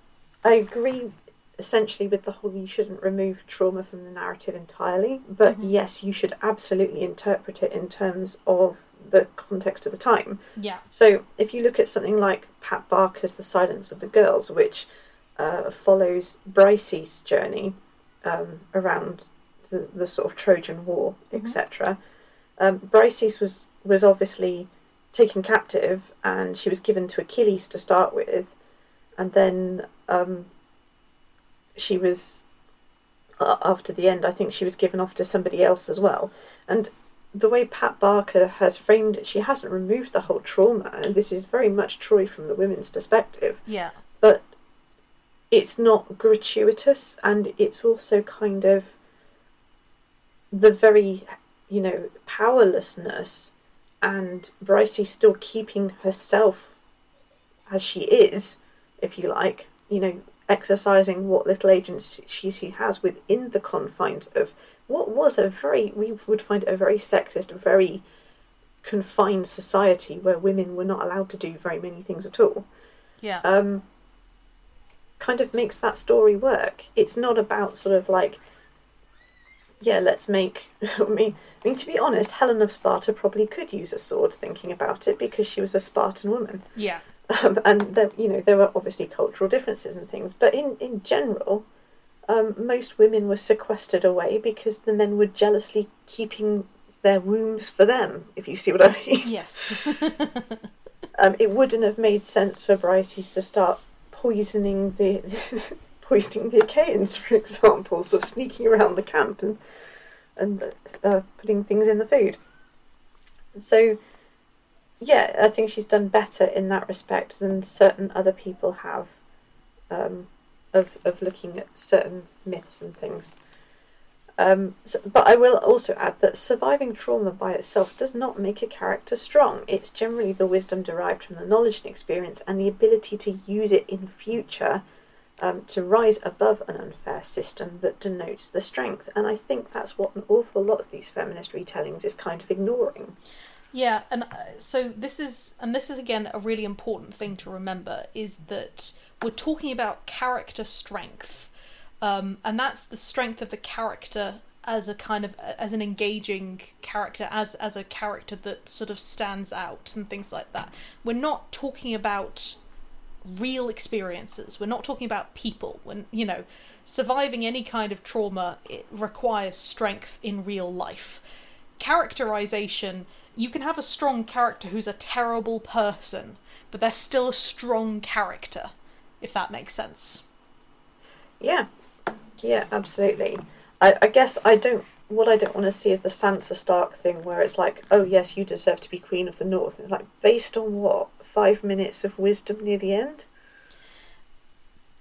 I agree essentially with the whole you shouldn't remove trauma from the narrative entirely, but Mhm. yes, you should absolutely interpret it in terms of the context of the time. Yeah. So if you look at something like Pat Barker's The Silence of the Girls, which uh, follows Briseis's journey um, around the, the sort of Trojan War, Mhm. etc. Um, Briseis was was obviously taken captive, and she was given to Achilles to start with, and then um, she was uh, after the end. I think she was given off to somebody else as well, and the way Pat Barker has framed it, she hasn't removed the whole trauma, and this is very much Troy from the women's perspective, Yeah. but it's not gratuitous, and it's also kind of the very, you know, powerlessness, and Briseis still keeping herself as she is, if you like, you know, exercising what little agency she has within the confines of what was a very, we would find a very sexist, very confined society where women were not allowed to do very many things at all. Yeah. Um, kind of makes that story work. It's not about sort of like, yeah, let's make. I mean, I mean to be honest, Helen of Sparta probably could use a sword. Thinking about it, because she was a Spartan woman. Yeah. Um, and there, you know, there were obviously cultural differences and things, but in in general, um, most women were sequestered away because the men were jealously keeping their wombs for them. If you see what I mean. Yes. um, it wouldn't have made sense for Briseis to start poisoning the poisoning the Achaeans, for example, sort of sneaking around the camp and and uh, putting things in the food. So, yeah, I think she's done better in that respect than certain other people have, um, of of looking at certain myths and things. Um, so, but I will also add that surviving trauma by itself does not make a character strong. It's generally the wisdom derived from the knowledge and experience and the ability to use it in future um, to rise above an unfair system that denotes the strength. And I think that's what an awful lot of these feminist retellings is kind of ignoring. Yeah, and uh, so this is, and this is again a really important thing to remember is that we're talking about character strength um, and that's the strength of the character as a kind of as an engaging character as as a character that sort of stands out and things like that. We're not talking about real experiences. We're not talking about people. When you know surviving any kind of trauma it requires strength in real life. Characterization you can have a strong character who's a terrible person but they're still a strong character if that makes sense yeah yeah, absolutely. I, I guess I don't. What I don't want to see is the Sansa Stark thing, where it's like, oh yes, you deserve to be Queen of the North. It's like based on what? Five minutes of wisdom near the end.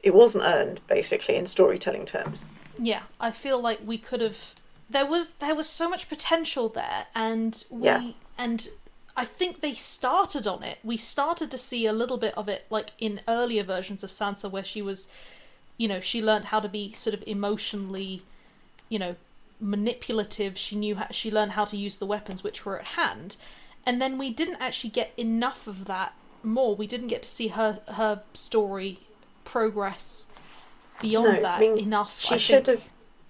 It wasn't earned, basically, in storytelling terms. Yeah, I feel like we could have. There was there was so much potential there, and we Yeah. and I think they started on it. We started to see a little bit of it, like in earlier versions of Sansa, where she was you know she learned how to be sort of emotionally you know manipulative she knew how, she learned how to use the weapons which were at hand and then we didn't actually get enough of that more we didn't get to see her her story progress beyond No, I that mean, enough She I should have.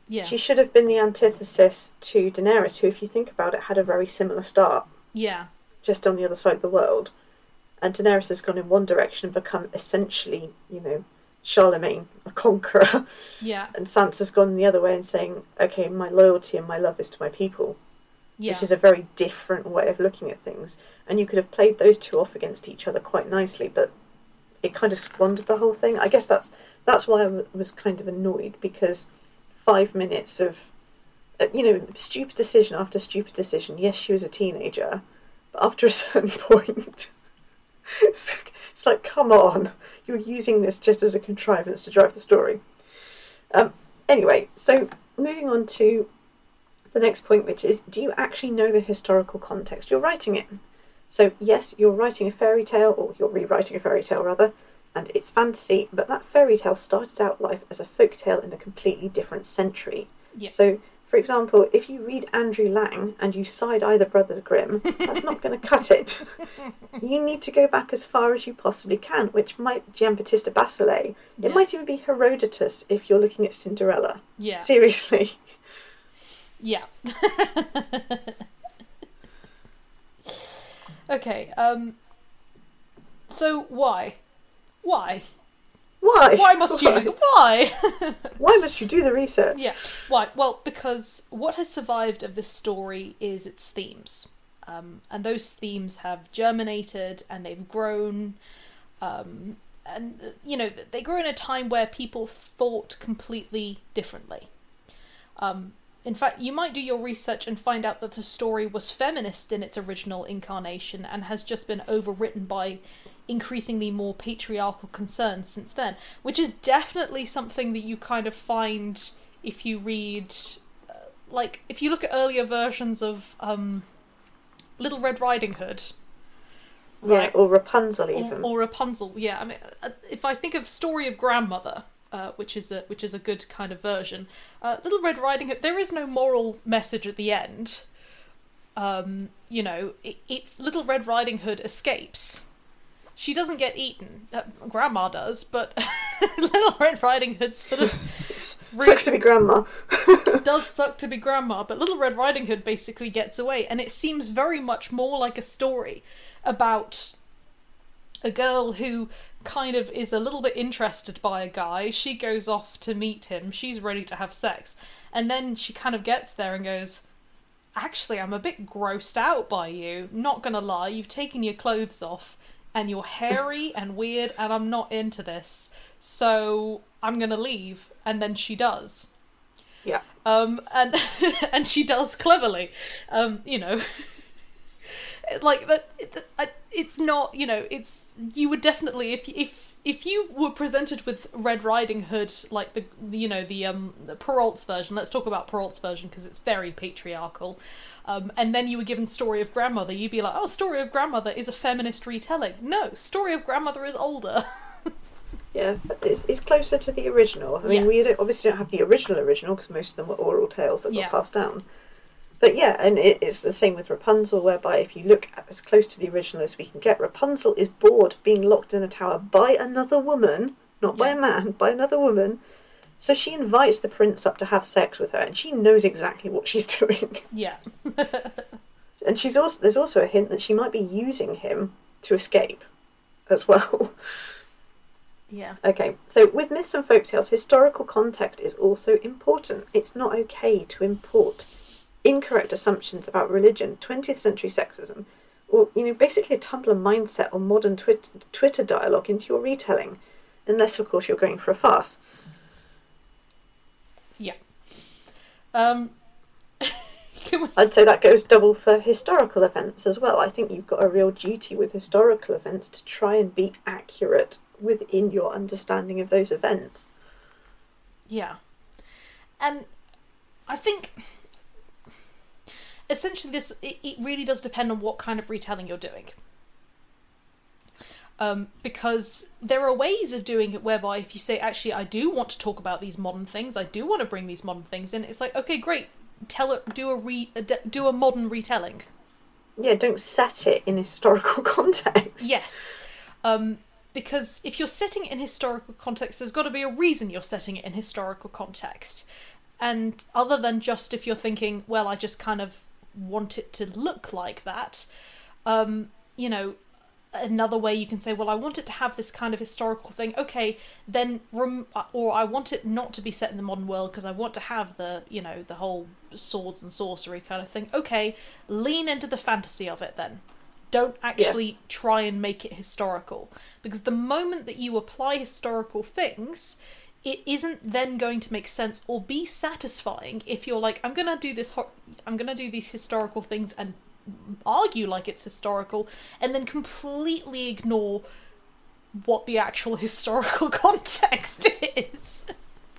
Yeah She should have been the antithesis to Daenerys, who, if you think about it, had a very similar start, yeah just on the other side of the world. And Daenerys has gone in one direction and become essentially, you know, Charlemagne, a conqueror. yeah and Sansa's gone the other way and saying, okay, my loyalty and my love is to my people, yeah which is a very different way of looking at things. And you could have played those two off against each other quite nicely, but it kind of squandered the whole thing. I guess that's that's why I w- was kind of annoyed because five minutes of, uh, you know, stupid decision after stupid decision. Yes, she was a teenager, but after a certain point, it's, it's like, come on, you're using this just as a contrivance to drive the story. Um, anyway, so moving on to the next point, which is do you actually know the historical context you're writing in? So, yes, you're writing a fairy tale, or you're rewriting a fairy tale rather, and it's fantasy, but that fairy tale started out life as a folk tale in a completely different century. Yeah. So, for example, if you read Andrew Lang and you side eye the Brothers Grimm, that's not going to cut it. you need to go back as far as you possibly can, which might be Giambattista Basile. It might even be Herodotus if you're looking at Cinderella. yeah Seriously. Yeah. okay, um so why? Why? Why? Why must you why? Why must you do the research? yeah. Why? Well, because what has survived of this story is its themes. Um, and those themes have germinated and they've grown um, and you know they grew in a time where people thought completely differently um, in fact you might do your research and find out that the story was feminist in its original incarnation and has just been overwritten by increasingly more patriarchal concerns since then which is definitely something that you kind of find if you read uh, like if you look at earlier versions of um, little red riding hood right? or Rapunzel or, even. or Rapunzel. Yeah, I mean, uh, if I think of Story of Grandmother, uh, which is a which is a good kind of version, uh, Little Red Riding Hood. There is no moral message at the end. Um, you know, it, it's Little Red Riding Hood escapes. She doesn't get eaten. Uh, Grandma does, but Little Red Riding Hood sort of re- Sucks to be grandma. does suck to be grandma, but Little Red Riding Hood basically gets away, and it seems very much more like a story about a girl who kind of is a little bit interested by a guy. She goes off to meet him, she's ready to have sex, and then she kind of gets there and goes, Actually, I'm a bit grossed out by you. Not gonna lie, you've taken your clothes off, and you're hairy and weird, and I'm not into this, so I'm gonna leave. And then she does Yeah. um, and and she does cleverly, um, you know, like that. I- It's not, you know, it's you would definitely if if if you were presented with Red Riding Hood, like the you know the um the Perrault's version. Let's talk about Perrault's version because it's very patriarchal. Um, and then you were given Story of Grandmother, you'd be like, oh, Story of Grandmother is a feminist retelling. No, Story of Grandmother is older. Yeah, but it's, it's closer to the original. I mean, Yeah. we don't, obviously don't have the original original because most of them were oral tales that got Yeah. passed down. But yeah, and it, it's the same with Rapunzel, whereby if you look as close to the original as we can get, Rapunzel is bored being locked in a tower by another woman, not by Yeah. a man, by another woman. So she invites the prince up to have sex with her, and she knows exactly what she's doing. yeah, And she's also there's also a hint that she might be using him to escape, as well. yeah, Okay, so with myths and folktales, historical context is also important. It's not okay to import incorrect assumptions about religion, 20th century sexism, or you know, basically a Tumblr mindset or modern twit- Twitter dialogue into your retelling, unless of course you're going for a farce. yeah. Um, I'd say that goes double for historical events as well. I think you've got a real duty with historical events to try and be accurate within your understanding of those events. Yeah. And I think essentially this it, it really does depend on what kind of retelling you're doing. Um, because there are ways of doing it whereby if you say actually I do want to talk about these modern things, I do want to bring these modern things in, it's like okay great, tell it do a re a de- do a modern retelling. Yeah, don't set it in historical context. Yes. Um, because if you're setting it in historical context, there's got to be a reason you're setting it in historical context. And other than just if you're thinking, well, I just kind of want it to look like that, um, you know, another way you can say, well, I want it to have this kind of historical thing. Okay, then, rem- or I want it not to be set in the modern world because I want to have the, you know, the whole swords and sorcery kind of thing. Okay, lean into the fantasy of it then don't actually try and make it historical because the moment that you apply historical things it isn't then going to make sense or be satisfying if you're like i'm to do this ho- i'm to do these historical things and argue like it's historical and then completely ignore what the actual historical context is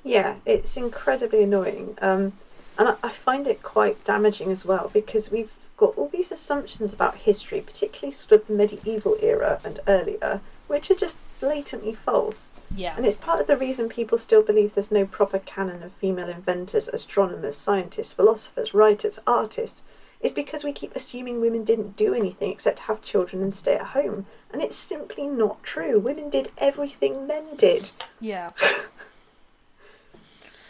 Yeah, it's incredibly annoying. Um, and I, I find it quite damaging as well because we've got all these assumptions about history, particularly sort of the medieval era and earlier, which are just blatantly false. yeah And it's part of the reason people still believe there's no proper canon of female inventors, astronomers, scientists, philosophers, writers, artists. Is because we keep assuming women didn't do anything except have children and stay at home. And it's simply not true. Women did everything men did. yeah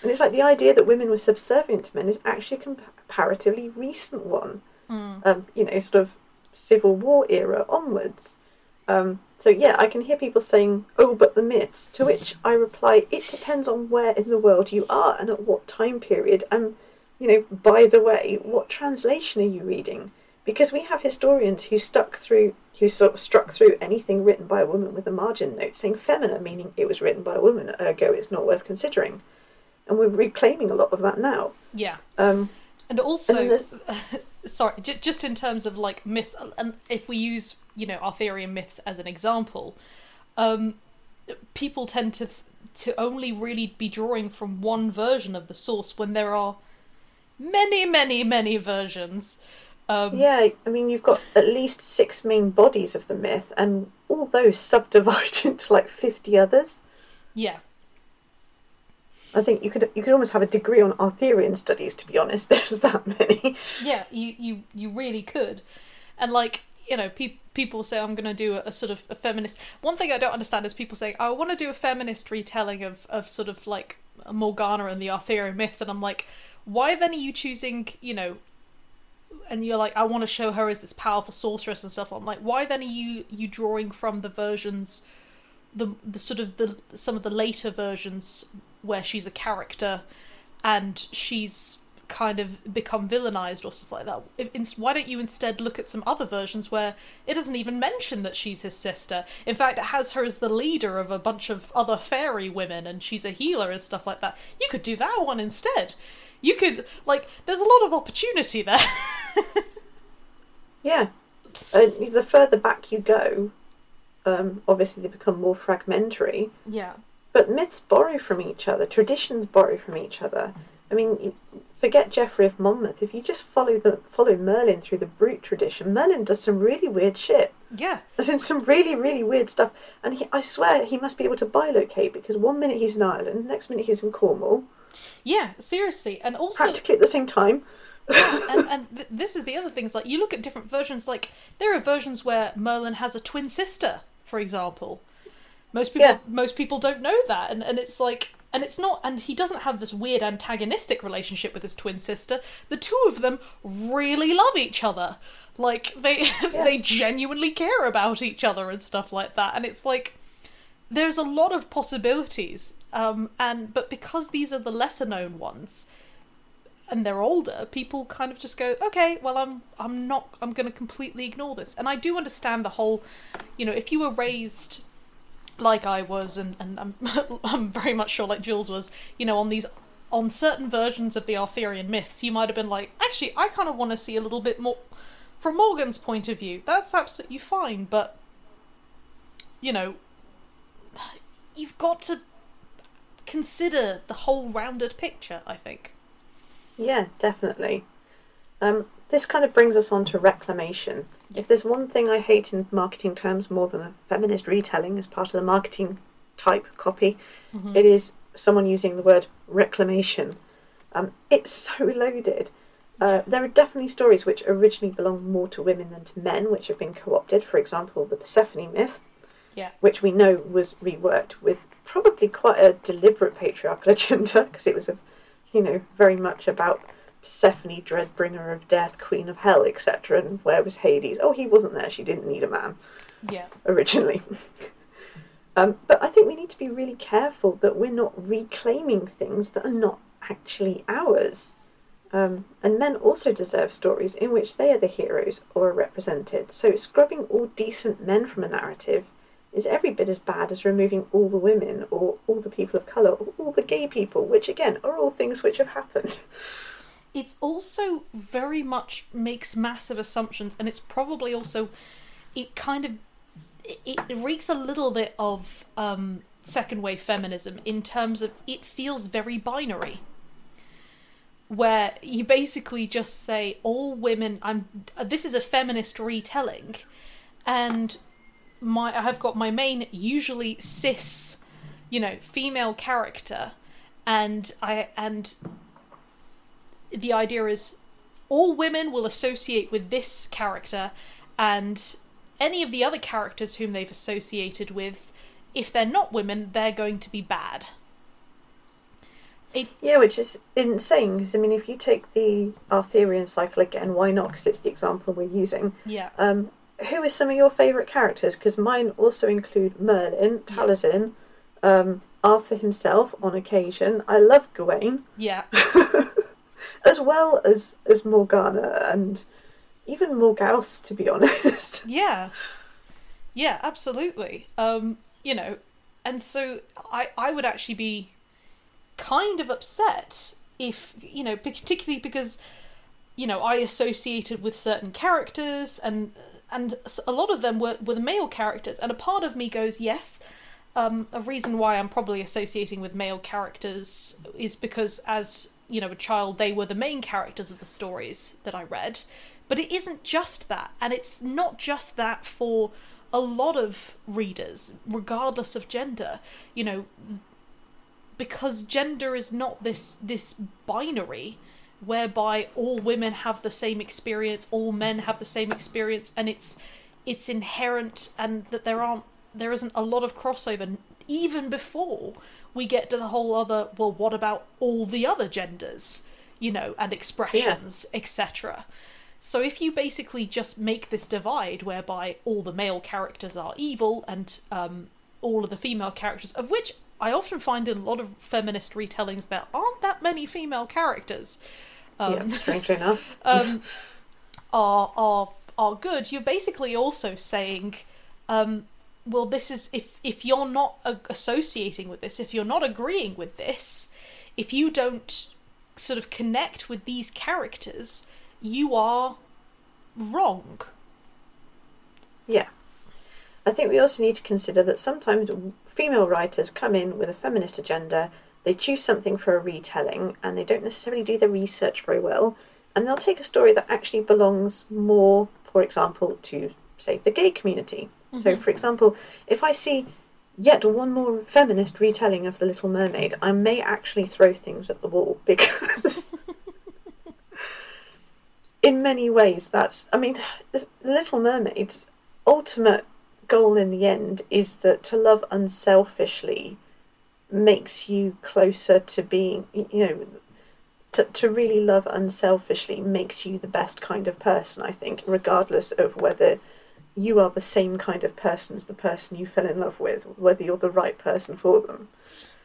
And it's like the idea that women were subservient to men is actually a comparatively recent one. Mm. Um, you know, sort of Civil War era onwards. Um, so yeah, I can hear people saying, "Oh, but the myths." To which I reply, "It depends on where in the world you are and at what time period." And you know, by the way, what translation are you reading? Because we have historians who stuck through, who sort of struck through anything written by a woman with a margin note saying "femina," meaning it was written by a woman, ergo it's not worth considering. And we're reclaiming a lot of that now. yeah Um, And also, And sorry, j- just in terms of like myths, and if we use you know Arthurian myths as an example, um, people tend to th- to only really be drawing from one version of the source when there are many, many, many versions. Um, Yeah, I mean, you've got at least six main bodies of the myth, and all those subdivide into like 50 others. yeah, I think you could you could almost have a degree on Arthurian studies, to be honest. There's that many. yeah. You you you really could, and like you know, pe- people say I'm going to do a, a sort of a feminist. One thing I don't understand is people saying I want to do a feminist retelling of of sort of like Morgana and the Arthurian myths, and I'm like, why then are you choosing you know? And you're like, I want to show her as this powerful sorceress and stuff. I'm like, why then are you you drawing from the versions, the the sort of the some of the later versions where she's a character, and she's kind of become villainized or stuff like that. If- Why don't you instead look at some other versions where it doesn't even mention that she's his sister? In fact, it has her as the leader of a bunch of other fairy women and she's a healer and stuff like that. You could do that one instead. You could, like, there's a lot of opportunity there. Yeah, uh, the further back you go, um, obviously they become more fragmentary. yeah. But myths borrow from each other, traditions borrow from each other. I mean, forget Geoffrey of Monmouth. If you just follow the follow Merlin through the Brut tradition, Merlin does some really weird shit. Yeah. As in some really, really weird stuff. And he, I swear he must be able to bilocate because one minute he's in Ireland, next minute he's in Cornwall, Yeah, seriously. And also, practically at the same time. and, and th- this is the other thing is like you look at different versions like there are versions where merlin has a twin sister for example most people Yeah. most people don't know that and, and it's like and it's not and he doesn't have this weird antagonistic relationship with his twin sister the two of them really love each other like they they genuinely care about each other and stuff like that and it's like there's a lot of possibilities um and but because these are the lesser known ones and they're older, people kind of just go, okay, well, I'm I'm not I'm going to completely ignore this. And I do understand the whole, you know, if you were raised like I was, and and I'm I'm very much sure like Jules was, you know, on these on certain versions of the Arthurian myths, you might have been like, actually, I kind of want to see a little bit more from Morgan's point of view. That's absolutely fine, but you know, you've got to consider the whole rounded picture. I think. Yeah, definitely. Um, this kind of brings us on to reclamation. If there's one thing I hate in marketing terms more than a feminist retelling as part of the marketing type copy, it is someone using the word reclamation. Um, it's so loaded. Uh, there are definitely stories which originally belong more to women than to men, which have been co opted. For example, the Persephone myth, Yeah. which we know was reworked with probably quite a deliberate patriarchal agenda because it was a you know, very much about Persephone, dreadbringer of death, queen of hell, etc. And where was Hades? Oh, he wasn't there. She didn't need a man Yeah. originally. um, but I think we need to be really careful that we're not reclaiming things that are not actually ours. Um, and men also deserve stories in which they are the heroes or are represented. So scrubbing all decent men from a narrative is every bit as bad as removing all the women or all the people of colour or all the gay people, which again are all things which have happened. It's also very much makes massive assumptions, and it's probably also it kind of it, it reeks a little bit of um, second wave feminism in terms of it feels very binary. Where you basically just say all women. I'm. This is a feminist retelling, and my I have got my main usually cis, you know, female character, and I and the idea is all women will associate with this character and any of the other characters whom they've associated with if they're not women they're going to be bad it Yeah, which is insane because I mean, if you take the Arthurian cycle again, why not? Because it's the example we're using. yeah Um, who are some of your favourite characters? Because mine also include Merlin, Taliesin, um, Arthur himself on occasion. I love Gawain, yeah as well as as Morgana and even Morgause, to be honest. yeah. Yeah absolutely. Um you know and so i i would actually be kind of upset if you know particularly because you know i associated with certain characters and and a lot of them were were the male characters. And a part of me goes yes um, a reason why I'm probably associating with male characters is because as you know a child they were the main characters of the stories that I read. But it isn't just that, and it's not just that for a lot of readers, regardless of gender. You know, because gender is not this this binary whereby all women have the same experience, all men have the same experience, and it's it's inherent, and that there aren't there isn't a lot of crossover even before we get to the whole other. Well, what about all the other genders, you know, and expressions, yeah. etc. So if you basically just make this divide whereby all the male characters are evil and um, all of the female characters, of which I often find in a lot of feminist retellings there aren't that many female characters. Um, yeah, strangely enough. um, are are are good. You're basically also saying, um, well, this is if if you're not associating with this, if you're not agreeing with this, if you don't sort of connect with these characters, you are wrong. Yeah. I think we also need to consider that sometimes female writers come in with a feminist agenda, they choose something for a retelling, and they don't necessarily do the research very well, and they'll take a story that actually belongs more, for example, to, say, the gay community. Mm-hmm. So, for example, if I see yet one more feminist retelling of The Little Mermaid, I may actually throw things at the wall because. in many ways, that's. I mean, The Little Mermaid's ultimate goal in the end is that to love unselfishly makes you closer to being, you know, to, to really love unselfishly makes you the best kind of person, I think, regardless of whether you are the same kind of person as the person you fell in love with, whether you're the right person for them.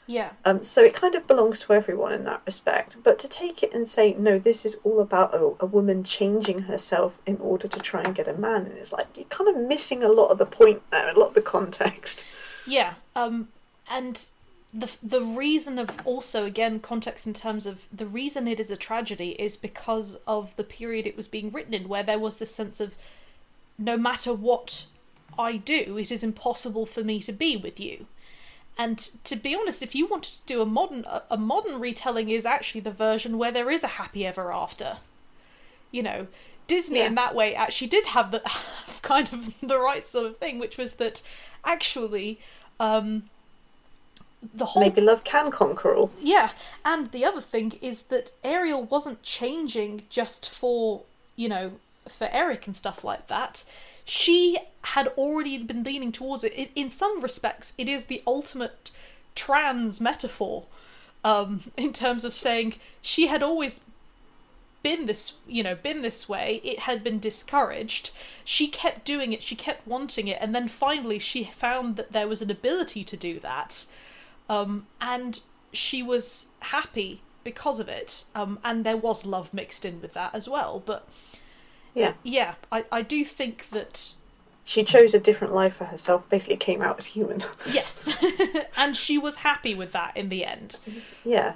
Yeah. Um, so it kind of belongs to everyone in that respect. But to take it and say, no, this is all about a, a woman changing herself in order to try and get a man, and it's like you're kind of missing a lot of the point there, a lot of the context. Yeah. Um, and the the reason of also again context in terms of the reason it is a tragedy is because of the period it was being written in, where there was this sense of no matter what I do, it is impossible for me to be with you. And to be honest, if you wanted to do a modern a modern retelling is actually the version where there is a happy ever after. You know, Disney yeah. in that way actually did have the kind of the right sort of thing, which was that actually um, the whole maybe love can conquer all. Yeah, and the other thing is that Ariel wasn't changing just for you know for Eric and stuff like that she had already been leaning towards it. it in some respects, it is the ultimate trans metaphor um, in terms of saying she had always been this you know been this way. It had been discouraged. She kept doing it. She kept wanting it. And then finally she found that there was an ability to do that. Um, and she was happy because of it. Um, and there was love mixed in with that as well. But yeah. Yeah, I, I do think that. She chose a different life for herself, basically came out as human. yes. and she was happy with that in the end. Yeah.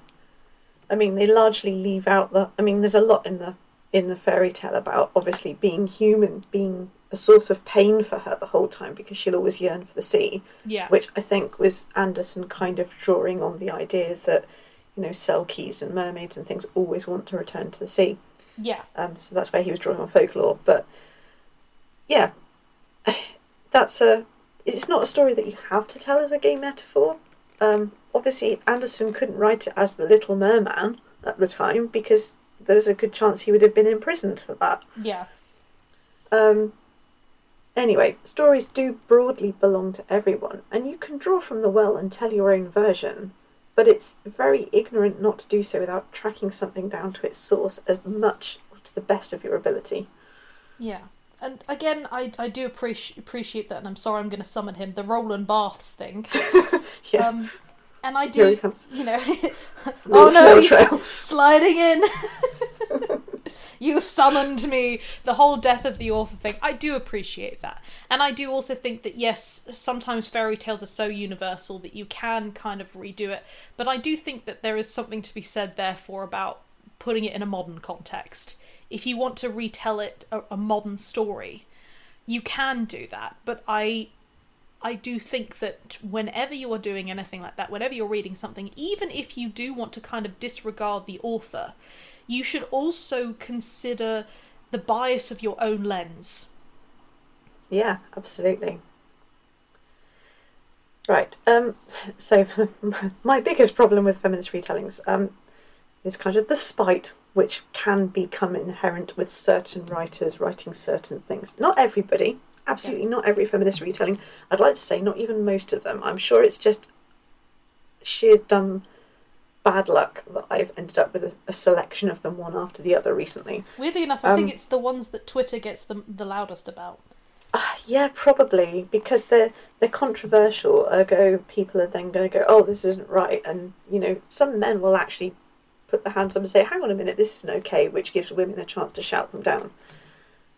I mean, they largely leave out the. I mean, there's a lot in the in the fairy tale about obviously being human, being a source of pain for her the whole time because she'll always yearn for the sea. Yeah. Which I think was Andersen kind of drawing on the idea that, you know, selkies and mermaids and things always want to return to the sea. Yeah. Um, so that's where he was drawing on folklore. But yeah, that's a. It's not a story that you have to tell as a gay metaphor. Um, obviously, Andersen couldn't write it as the Little Merman at the time because there was a good chance he would have been imprisoned for that. Yeah. Um, anyway, stories do broadly belong to everyone, and you can draw from the well and tell your own version but it's very ignorant not to do so without tracking something down to its source as much to the best of your ability. Yeah. And again, I, I do appreciate appreciate that, and I'm sorry I'm going to summon him. The Roland Barthes thing. yeah. Um, and I do, you know, oh no, he's sliding in. you summoned me. The whole death of the author thing. I do appreciate that. And I do also think that, yes, sometimes fairy tales are so universal that you can kind of redo it. But I do think that there is something to be said, therefore, about putting it in a modern context. If you want to retell it, a, a modern story, you can do that. But I I do think that whenever you are doing anything like that, whenever you're reading something, even if you do want to kind of disregard the author, you should also consider the bias of your own lens. Yeah, absolutely. Right. Um, so my biggest problem with feminist retellings um, is kind of the spite which can become inherent with certain writers writing certain things. Not everybody, absolutely yeah. not every feminist retelling. I'd like to say not even most of them. I'm sure it's just sheer dumb bad luck that I've ended up with a, a selection of them one after the other recently. Weirdly enough, I um, think it's the ones that Twitter gets the, the loudest about. Uh, yeah, probably because they're they're controversial. Ergo, people are then going to go, "Oh, this isn't right," and you know, some men will actually put their hands up and say, "Hang on a minute, this isn't okay," which gives women a chance to shout them down.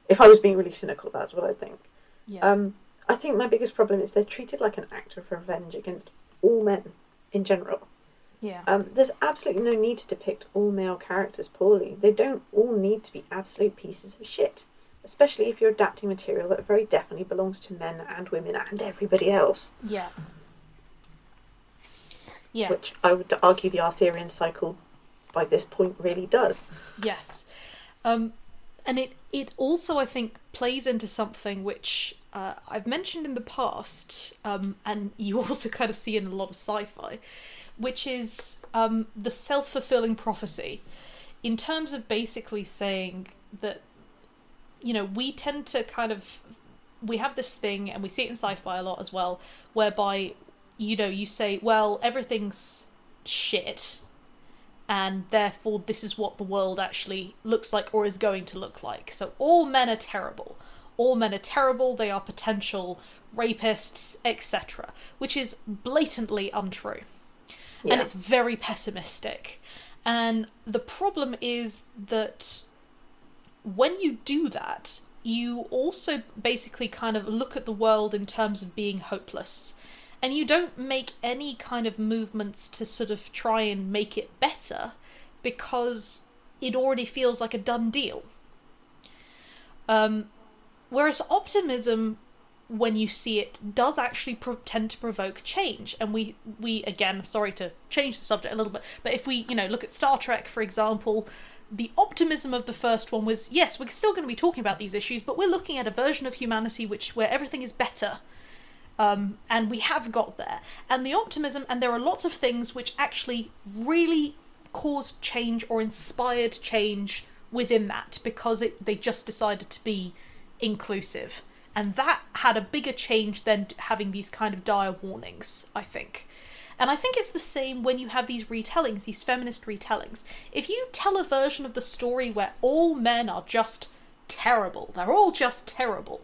If I was being really cynical, that's what I think. Yeah. Um, I think my biggest problem is they're treated like an act of revenge against all men in general. Yeah. Um, there's absolutely no need to depict all male characters poorly. They don't all need to be absolute pieces of shit, especially if you're adapting material that very definitely belongs to men and women and everybody else. Yeah. Yeah. Which I would argue the Arthurian cycle by this point really does. Yes. Um, and it, it also, I think, plays into something which uh, I've mentioned in the past, um, and you also kind of see in a lot of sci fi, which is um, the self fulfilling prophecy, in terms of basically saying that, you know, we tend to kind of. We have this thing, and we see it in sci fi a lot as well, whereby, you know, you say, well, everything's shit, and therefore this is what the world actually looks like or is going to look like. So all men are terrible. All men are terrible, they are potential rapists, etc., which is blatantly untrue. Yeah. And it's very pessimistic. And the problem is that when you do that, you also basically kind of look at the world in terms of being hopeless and you don't make any kind of movements to sort of try and make it better because it already feels like a done deal. Um, whereas optimism, when you see it, does actually pro- tend to provoke change. And we, we again, sorry to change the subject a little bit, but if we, you know, look at Star Trek, for example, the optimism of the first one was yes, we're still going to be talking about these issues, but we're looking at a version of humanity which where everything is better um, and we have got there. And the optimism, and there are lots of things which actually really caused change or inspired change within that because it, they just decided to be inclusive. And that had a bigger change than having these kind of dire warnings, I think. And I think it's the same when you have these retellings, these feminist retellings. If you tell a version of the story where all men are just terrible, they're all just terrible,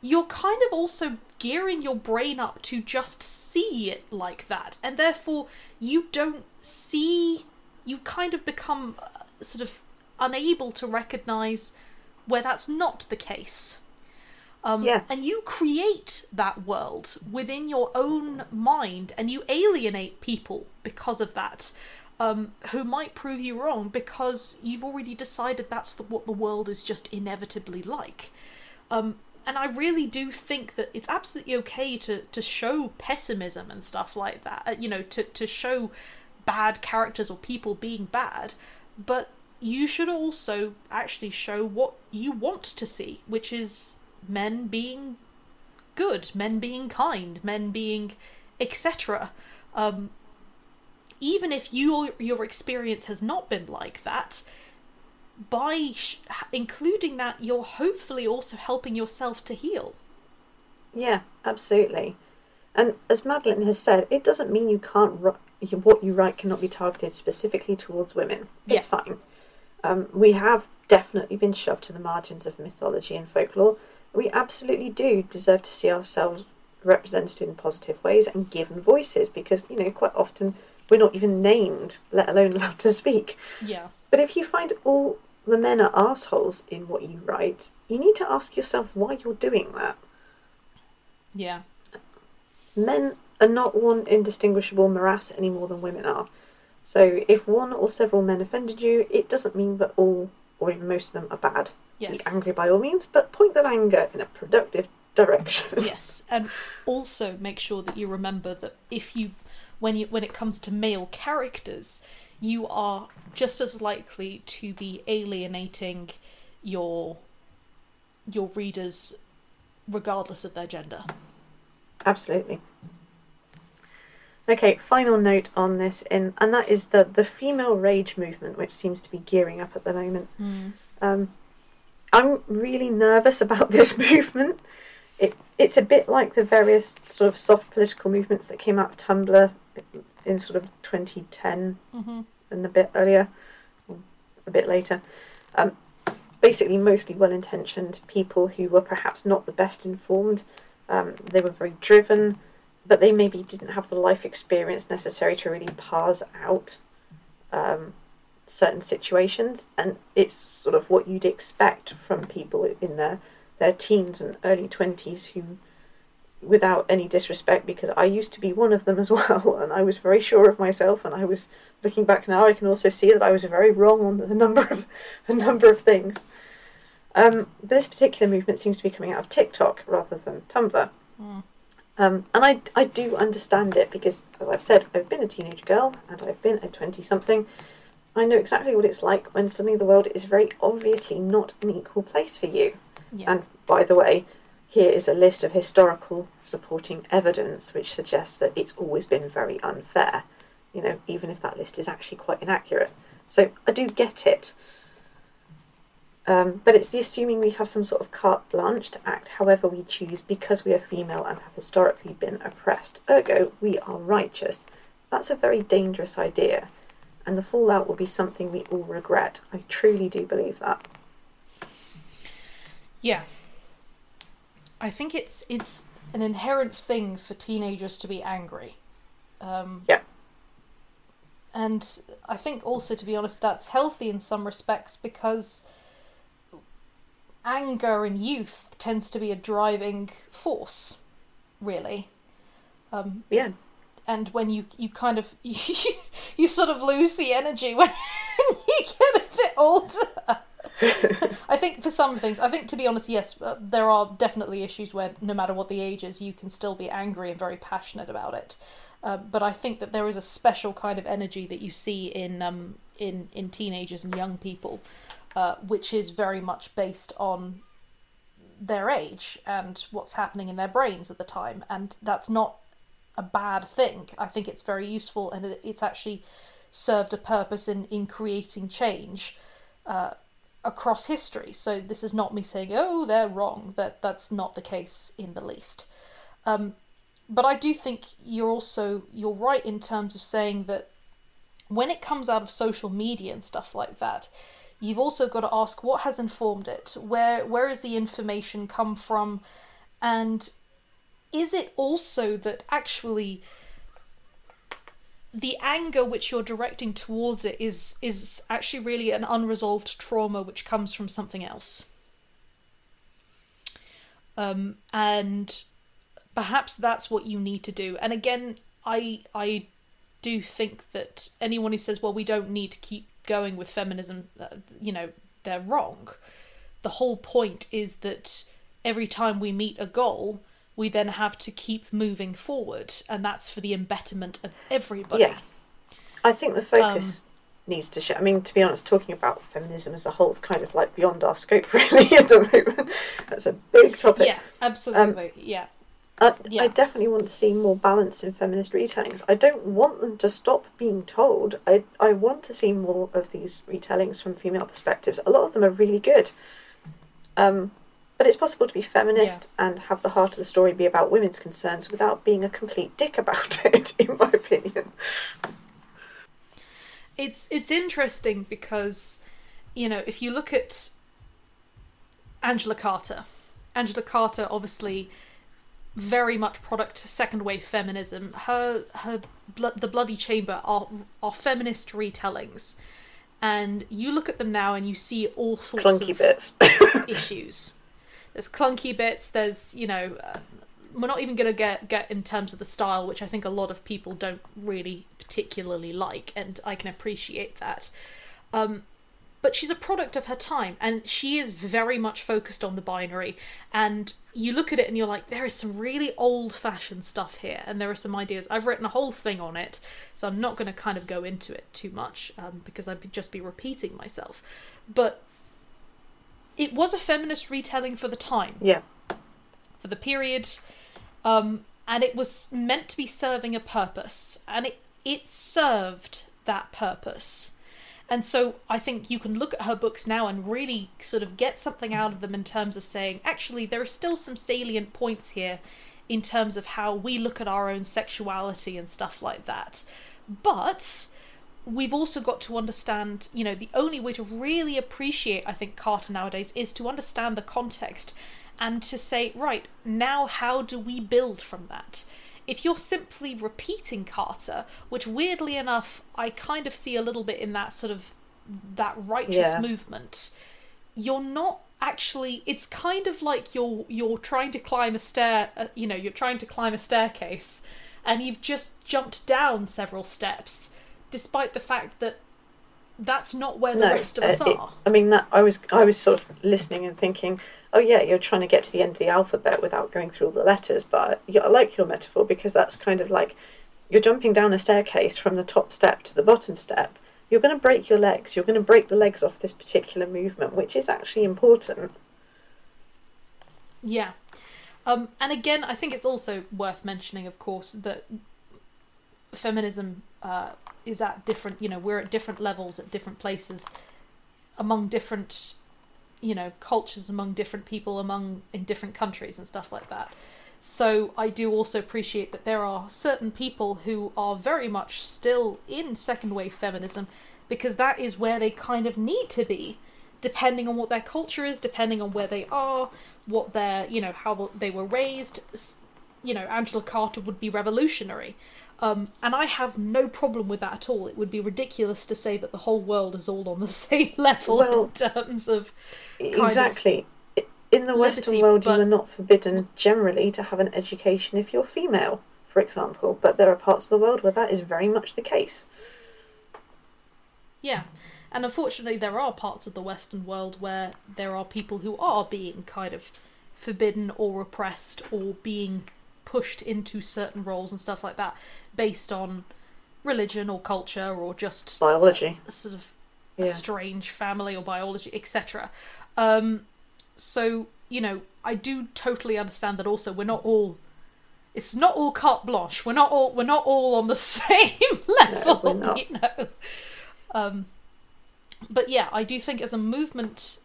you're kind of also gearing your brain up to just see it like that. And therefore, you don't see, you kind of become uh, sort of unable to recognize where that's not the case. Um, yeah. And you create that world within your own mind and you alienate people because of that. Um, who might prove you wrong because you've already decided that's the, what the world is just inevitably like. Um, and I really do think that it's absolutely okay to to show pessimism and stuff like that. Uh, you know, to to show bad characters or people being bad, but you should also actually show what you want to see, which is men being good, men being kind, men being etc. Um, even if your your experience has not been like that, by sh- including that, you're hopefully also helping yourself to heal. Yeah, absolutely. And as Madeleine has said, it doesn't mean you can't what you write cannot be targeted specifically towards women. It's yeah. fine. Um, we have definitely been shoved to the margins of mythology and folklore. We absolutely do deserve to see ourselves represented in positive ways and given voices because, you know, quite often we're not even named, let alone allowed to speak. Yeah. But if you find all the men are assholes in what you write, you need to ask yourself why you're doing that. Yeah. Men are not one indistinguishable morass any more than women are. So if one or several men offended you, it doesn't mean that all or even most of them are bad. Yes. Be angry by all means, but point that anger in a productive, direction. yes, and also make sure that you remember that if you, when you when it comes to male characters, you are just as likely to be alienating your your readers regardless of their gender. Absolutely. Okay, final note on this, in, and that is the the female rage movement, which seems to be gearing up at the moment. Mm. Um, I'm really nervous about this movement. It it's a bit like the various sort of soft political movements that came out of Tumblr in sort of 2010 Mm-hmm. and a bit earlier, a bit later. Um, basically, mostly well-intentioned people who were perhaps not the best informed. Um, they were very driven, but they maybe didn't have the life experience necessary to really parse out um, certain situations. And it's sort of what you'd expect from people in their their teens and early twenties who without any disrespect because I used to be one of them as well and I was very sure of myself and I was looking back now I can also see that I was very wrong on a number of a number of things. Um, this particular movement seems to be coming out of TikTok rather than Tumblr. Mm. Um, and I, I do understand it because, as I've said, I've been a teenage girl and I've been a 20 something. I know exactly what it's like when suddenly the world is very obviously not an equal place for you. Yeah. And by the way, here is a list of historical supporting evidence which suggests that it's always been very unfair, you know, even if that list is actually quite inaccurate. So I do get it. Um, but it's the assuming we have some sort of carte blanche to act however we choose because we are female and have historically been oppressed. Ergo, we are righteous. That's a very dangerous idea, and the fallout will be something we all regret. I truly do believe that. Yeah. I think it's it's an inherent thing for teenagers to be angry. Um, Yeah. And I think also, to be honest, that's healthy in some respects because anger in youth tends to be a driving force, really. Um, Yeah, and when you you kind of you, you sort of lose the energy when you get a bit older. I think for some things, I think to be honest, yes, uh, there are definitely issues where no matter what the age is, you can still be angry and very passionate about it. Uh, but I think that there is a special kind of energy that you see in um, in in teenagers and young people, uh, which is very much based on their age and what's happening in their brains at the time, and that's not a bad thing. I think it's very useful, and it's actually served a purpose in in creating change. Uh, across history. So this is not me saying, "Oh, they're wrong." That that's not the case in the least. Um, but I do think you're also you're right in terms of saying that when it comes out of social media and stuff like that, you've also got to ask what has informed it. Where where has the information come from, and is it also that actually the anger which you're directing towards it is is actually really an unresolved trauma which comes from something else um and perhaps that's what you need to do and again i i do think that anyone who says well we don't need to keep going with feminism uh, you know they're wrong the whole point is that every time we meet a goal we then have to keep moving forward and that's for the embetterment of everybody Yeah. I think the focus needs to shift. I mean, to be honest, talking about feminism as a whole is kind of like beyond our scope, really, at the moment. That's a big topic. yeah absolutely yeah I, Yeah. I definitely want to see more balance in feminist retellings. I don't want them to stop being told. I, I want to see more of these retellings from female perspectives. A lot of them are really good. Um, but it's possible to be feminist and have the heart of the story be about women's concerns without being a complete dick about it, in my opinion. it's it's interesting because you know if you look at Angela Carter Angela Carter obviously very much product second wave feminism her her blo- the bloody chamber are are feminist retellings and you look at them now and you see all sorts Clunky of bits. issues. There's clunky bits. There's you know, uh, we're not even going to get get in terms of the style, which I think a lot of people don't really particularly like, and I can appreciate that. Um, but she's a product of her time and she is very much focused on the binary. And you look at it and you're like there is some really old fashioned stuff here and there are some ideas. I've written a whole thing on it so i'm not going to kind of go into it too much um, because i'd just be repeating myself. But it was a feminist retelling for the time. Yeah. for the period um, and it was meant to be serving a purpose and it it served that purpose and so I think you can look at her books now and really sort of get something out of them in terms of saying, actually, there are still some salient points here in terms of how we look at our own sexuality and stuff like that. But we've also got to understand, you know, the only way to really appreciate, I think, Carter nowadays is to understand the context and to say, right, now how do we build from that? If you're simply repeating Carter, which weirdly enough, I kind of see a little bit in that sort of that righteous Yeah. movement, you're not actually it's kind of like you're you're trying to climb a stair uh, you know you're trying to climb a staircase and you've just jumped down several steps despite the fact that that's not where the rest of uh, us it- are I mean, that I was I was sort of listening and thinking, oh yeah, you're trying to get to the end of the alphabet without going through all the letters. But I like your metaphor because that's kind of like you're jumping down a staircase from the top step to the bottom step. You're going to break your legs. You're going to break the legs off this particular movement, which is actually important. Yeah. Um, and again, I think it's also worth mentioning, of course, that feminism uh, is at different, you know, we're at different levels at different places among different, you know, cultures, among different people, among in different countries and stuff like that. So I do also appreciate that there are certain people who are very much still in second wave feminism because that is where they kind of need to be depending on what their culture is, depending on where they are, what their, you know, how they were raised. You know, Angela Carter would be revolutionary. Um, and I have no problem with that at all. It would be ridiculous to say that the whole world is all on the same level Well, in terms of. of exactly. I In the Western liberty, world, but- you are not forbidden generally to have an education if you're female, for example. But there are parts of the world where that is very much the case. Yeah. And unfortunately, there are parts of the Western world where there are people who are being kind of forbidden or repressed or being pushed into certain roles and stuff like that based on religion or culture or just Biology. sort of Yeah. a strange family or biology, etc. Um, so you know, I do totally understand that. Also, we're not all. It's not all carte blanche. We're not all. We're not all on the same level. we're. You know. Um, but yeah, I do think as a movement,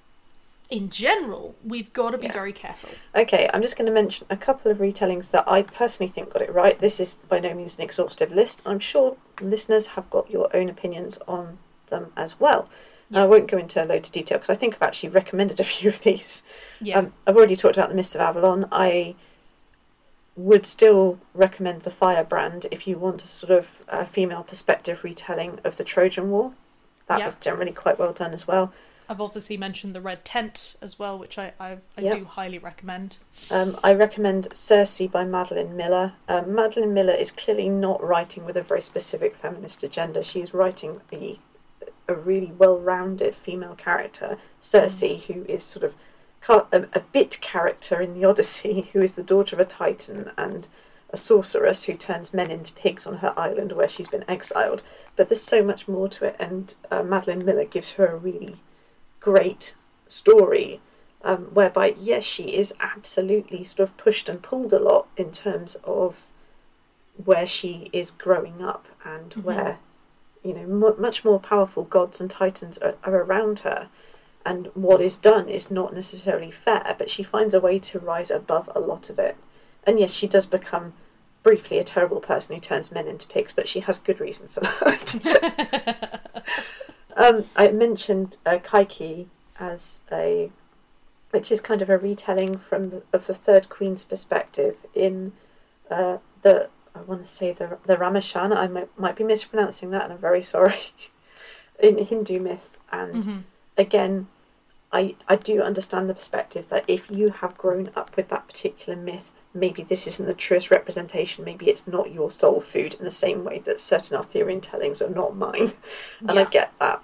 in general, we've got to be Yeah. very careful. Okay, I'm just going to mention a couple of retellings that I personally think got it right. This is by no means an exhaustive list. I'm sure listeners have got your own opinions on them as well. Yeah. I won't go into a load of detail because I think I've actually recommended a few of these. Yeah. Um, I've already talked about the Mists of Avalon. I would still recommend the Firebrand if you want a sort of uh, female perspective retelling of the Trojan War. That Yeah. was generally quite well done as well. I've obviously mentioned the Red Tent as well, which I I, I Yeah. do highly recommend. Um, I recommend Circe by Madeline Miller. Um, Madeline Miller is clearly not writing with a very specific feminist agenda. She's writing a, a really well rounded female character, Circe, who is sort of a, a bit character in the Odyssey, who is the daughter of a Titan and a sorceress who turns men into pigs on her island where she's been exiled. But there's so much more to it, and uh, Madeline Miller gives her a really great story um, whereby yes, she is absolutely sort of pushed and pulled a lot in terms of where she is growing up and Mhm. where you know mu much more powerful gods and titans are, are around her, and what is done is not necessarily fair, but she finds a way to rise above a lot of it. And yes, she does become briefly a terrible person who turns men into pigs, but she has good reason for that. Um, I mentioned uh, Kaikeyi as a, which is kind of a retelling from the, of the third queen's perspective in uh, the I want to say the the Ramashana. I might, might be mispronouncing that, and I'm very sorry. in Hindu myth, and Mhm. again, I I do understand the perspective that if you have grown up with that particular myth, maybe this isn't the truest representation. Maybe it's not your soul food in the same way that certain Arthurian tellings are not mine, and I get that.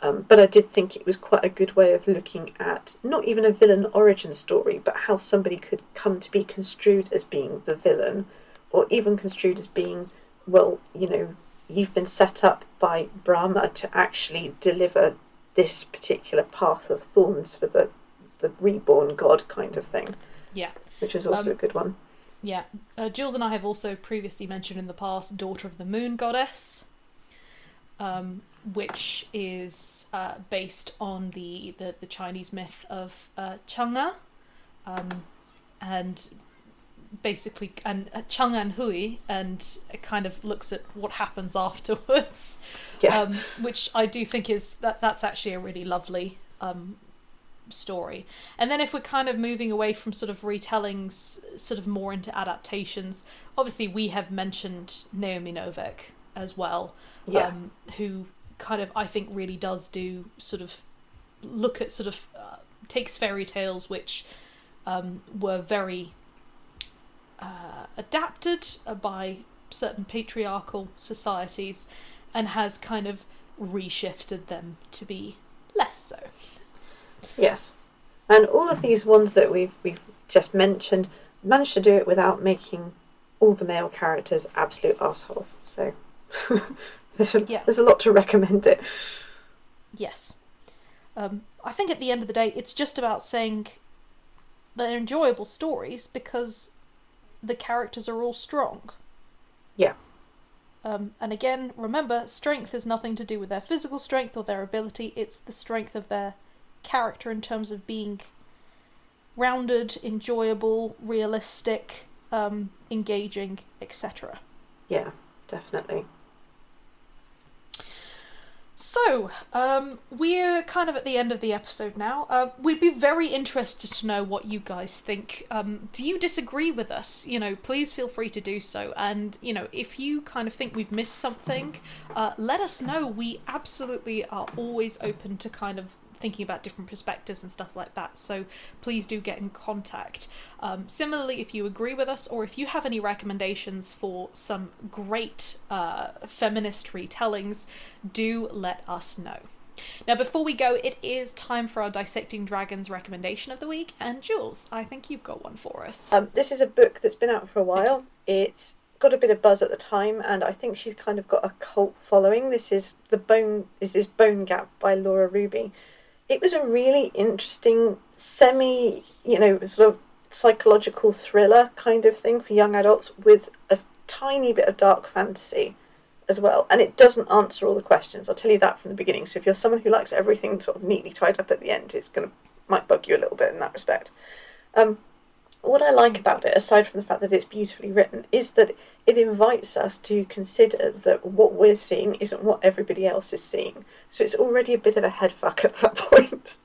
Um, but I did think it was quite a good way of looking at not even a villain origin story, but how somebody could come to be construed as being the villain, or even construed as being, well, you know, you've been set up by Brahma to actually deliver this particular path of thorns for the the reborn god kind of thing. Yeah. Which is also Um, a good one. Yeah, uh, Jules and I have also previously mentioned in the past Daughter of the Moon Goddess, um, which is uh, based on the, the, the Chinese myth of uh, Chang'e, um, and basically and uh, Chang'e and Houyi, and it kind of looks at what happens afterwards, Yeah. um, which I do think is that that's actually a really lovely um, story. And then if we're kind of moving away from sort of retellings, sort of more into adaptations, obviously we have mentioned Naomi Novik as well, Yeah. um, who kind of I think really does do sort of look at sort of uh, takes fairy tales which um, were very uh, adapted by certain patriarchal societies and has kind of reshifted them to be less so. Yes. And all of these ones that we've we've just mentioned managed to do it without making all the male characters absolute assholes. So there's a, Yeah. there's a lot to recommend it. Yes. Um, I think at the end of the day, it's just about saying they're enjoyable stories because the characters are all strong. Yeah. Um, and again, remember, strength is nothing to do with their physical strength or their ability, it's the strength of their character in terms of being rounded, enjoyable, realistic, um, engaging, etc. Yeah, definitely. So, um, we're kind of at the end of the episode now. Uh, we'd be very interested to know what you guys think. Um, do you disagree with us? You know, please feel free to do so. And, you know, if you kind of think we've missed something, uh, let us know. We absolutely are always open to kind of thinking about different perspectives and stuff like that. So please do get in contact. Um, similarly, if you agree with us or if you have any recommendations for some great uh, feminist retellings, do let us know. Now, before we go, it is time for our Dissecting Dragons recommendation of the week. And Jules, I think you've got one for us. Um, this is a book that's been out for a while. It's got a bit of buzz at the time, and I think she's kind of got a cult following. This is the Bone This is Bone Gap by Laura Ruby. It was a really interesting, semi, you know, sort of psychological thriller kind of thing for young adults with a tiny bit of dark fantasy as well. And it doesn't answer all the questions. I'll tell you that from the beginning. So if you're someone who likes everything sort of neatly tied up at the end, it's gonna might bug you a little bit in that respect. Um, what I like about it, aside from the fact that it's beautifully written, is that it invites us to consider that what we're seeing isn't what everybody else is seeing. So it's already a bit of a headfuck at that point.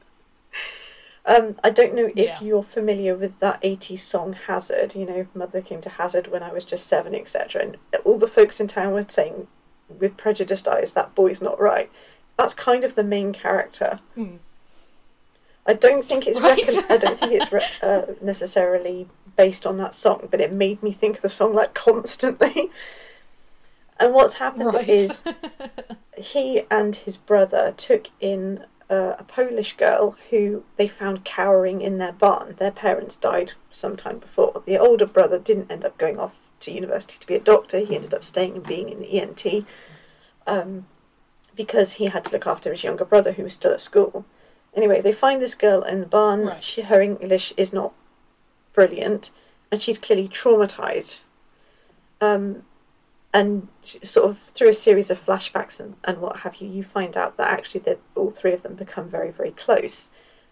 um, I don't know if Yeah. you're familiar with that 80s song Hazard, you know, Mother came to Hazard when I was just seven, etc. And all the folks in town were saying, with prejudiced eyes, that boy's not right. That's kind of the main character. Hmm. I don't think it's Right. I don't think it's re- uh, necessarily based on that song, but it made me think of the song like constantly. And what's happened Right. is he and his brother took in uh, a Polish girl who they found cowering in their barn. Their parents died sometime before. The older brother didn't end up going off to university to be a doctor. He ended up staying and being in the ENT um, because he had to look after his younger brother who was still at school. Anyway, they find this girl in the barn. Right. She, her English is not brilliant, and she's clearly traumatized. Um, and sort of through a series of flashbacks and, and what have you, you find out that actually that all three of them become very, very close.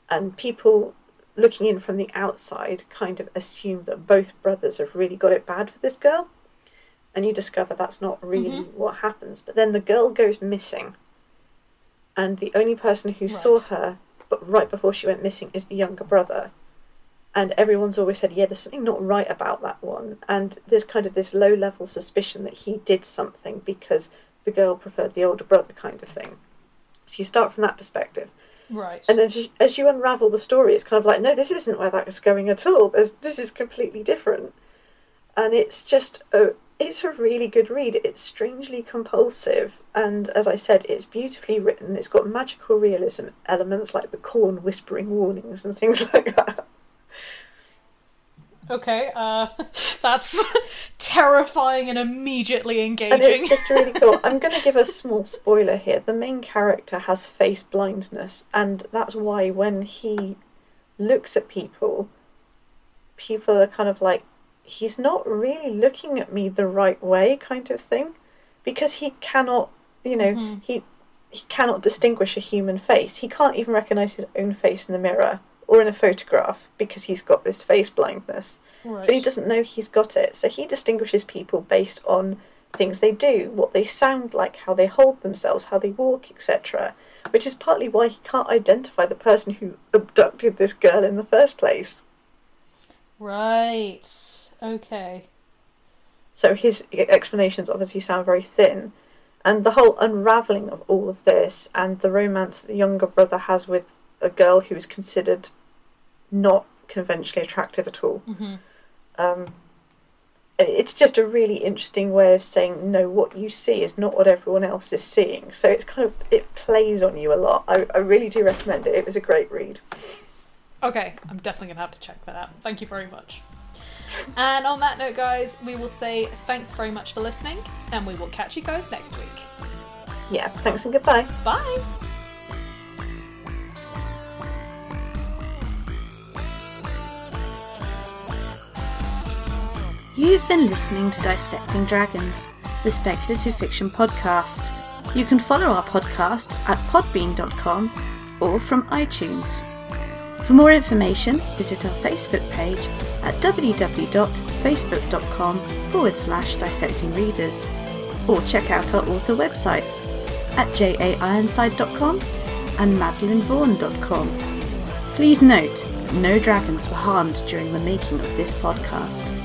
And people looking in from the outside kind of assume that both brothers have really got it bad for this girl. And you discover that's not really Mhm. what happens. But then the girl goes missing. And the only person who saw her, but right before she went missing, is the younger brother. And everyone's always said, yeah, there's something not right about that one. And there's kind of this low level suspicion that he did something because the girl preferred the older brother, kind of thing. So you start from that perspective. right. And as you, as you unravel the story, it's kind of like, no, this isn't where that was going at all. There's, this is completely different. And it's just a, it's a really good read. It's strangely compulsive, and as I said, it's beautifully written. It's got magical realism elements like the corn whispering warnings and things like that. Okay, uh, that's terrifying and immediately engaging. And it's just really cool. I'm going to give a small spoiler here. The main character has face blindness, and that's why when he looks at people, people are kind of like, he's not really looking at me the right way, kind of thing, because he cannot, you know, Mhm. he he cannot distinguish a human face. He can't even recognize his own face in the mirror or in a photograph because he's got this face blindness right. but he doesn't know he's got it. So he distinguishes people based on things they do, what they sound like, how they hold themselves, how they walk, etc. Which is partly why he can't identify the person who abducted this girl in the first place. Right. Okay. So his explanations obviously sound very thin. And the whole unravelling of all of this and the romance that the younger brother has with a girl who is considered not conventionally attractive at all. hmm Um, it's just a really interesting way of saying no. What you see is not what everyone else is seeing. So it's kind of it plays on you a lot. I, I really do recommend it. It was a great read. Okay, I'm definitely gonna have to check that out. Thank you very much. And on that note, guys, we will say thanks very much for listening, and we will catch you guys next week. Yeah. Thanks and goodbye. Bye! You've been listening to Dissecting Dragons, the speculative fiction podcast. You can follow our podcast at podbean.com or from iTunes. For more information, visit our Facebook page at www.facebook.com forward slash dissecting readers or check out our author websites at jaironside.com and madeleinevaughan.com. Please note that no dragons were harmed during the making of this podcast.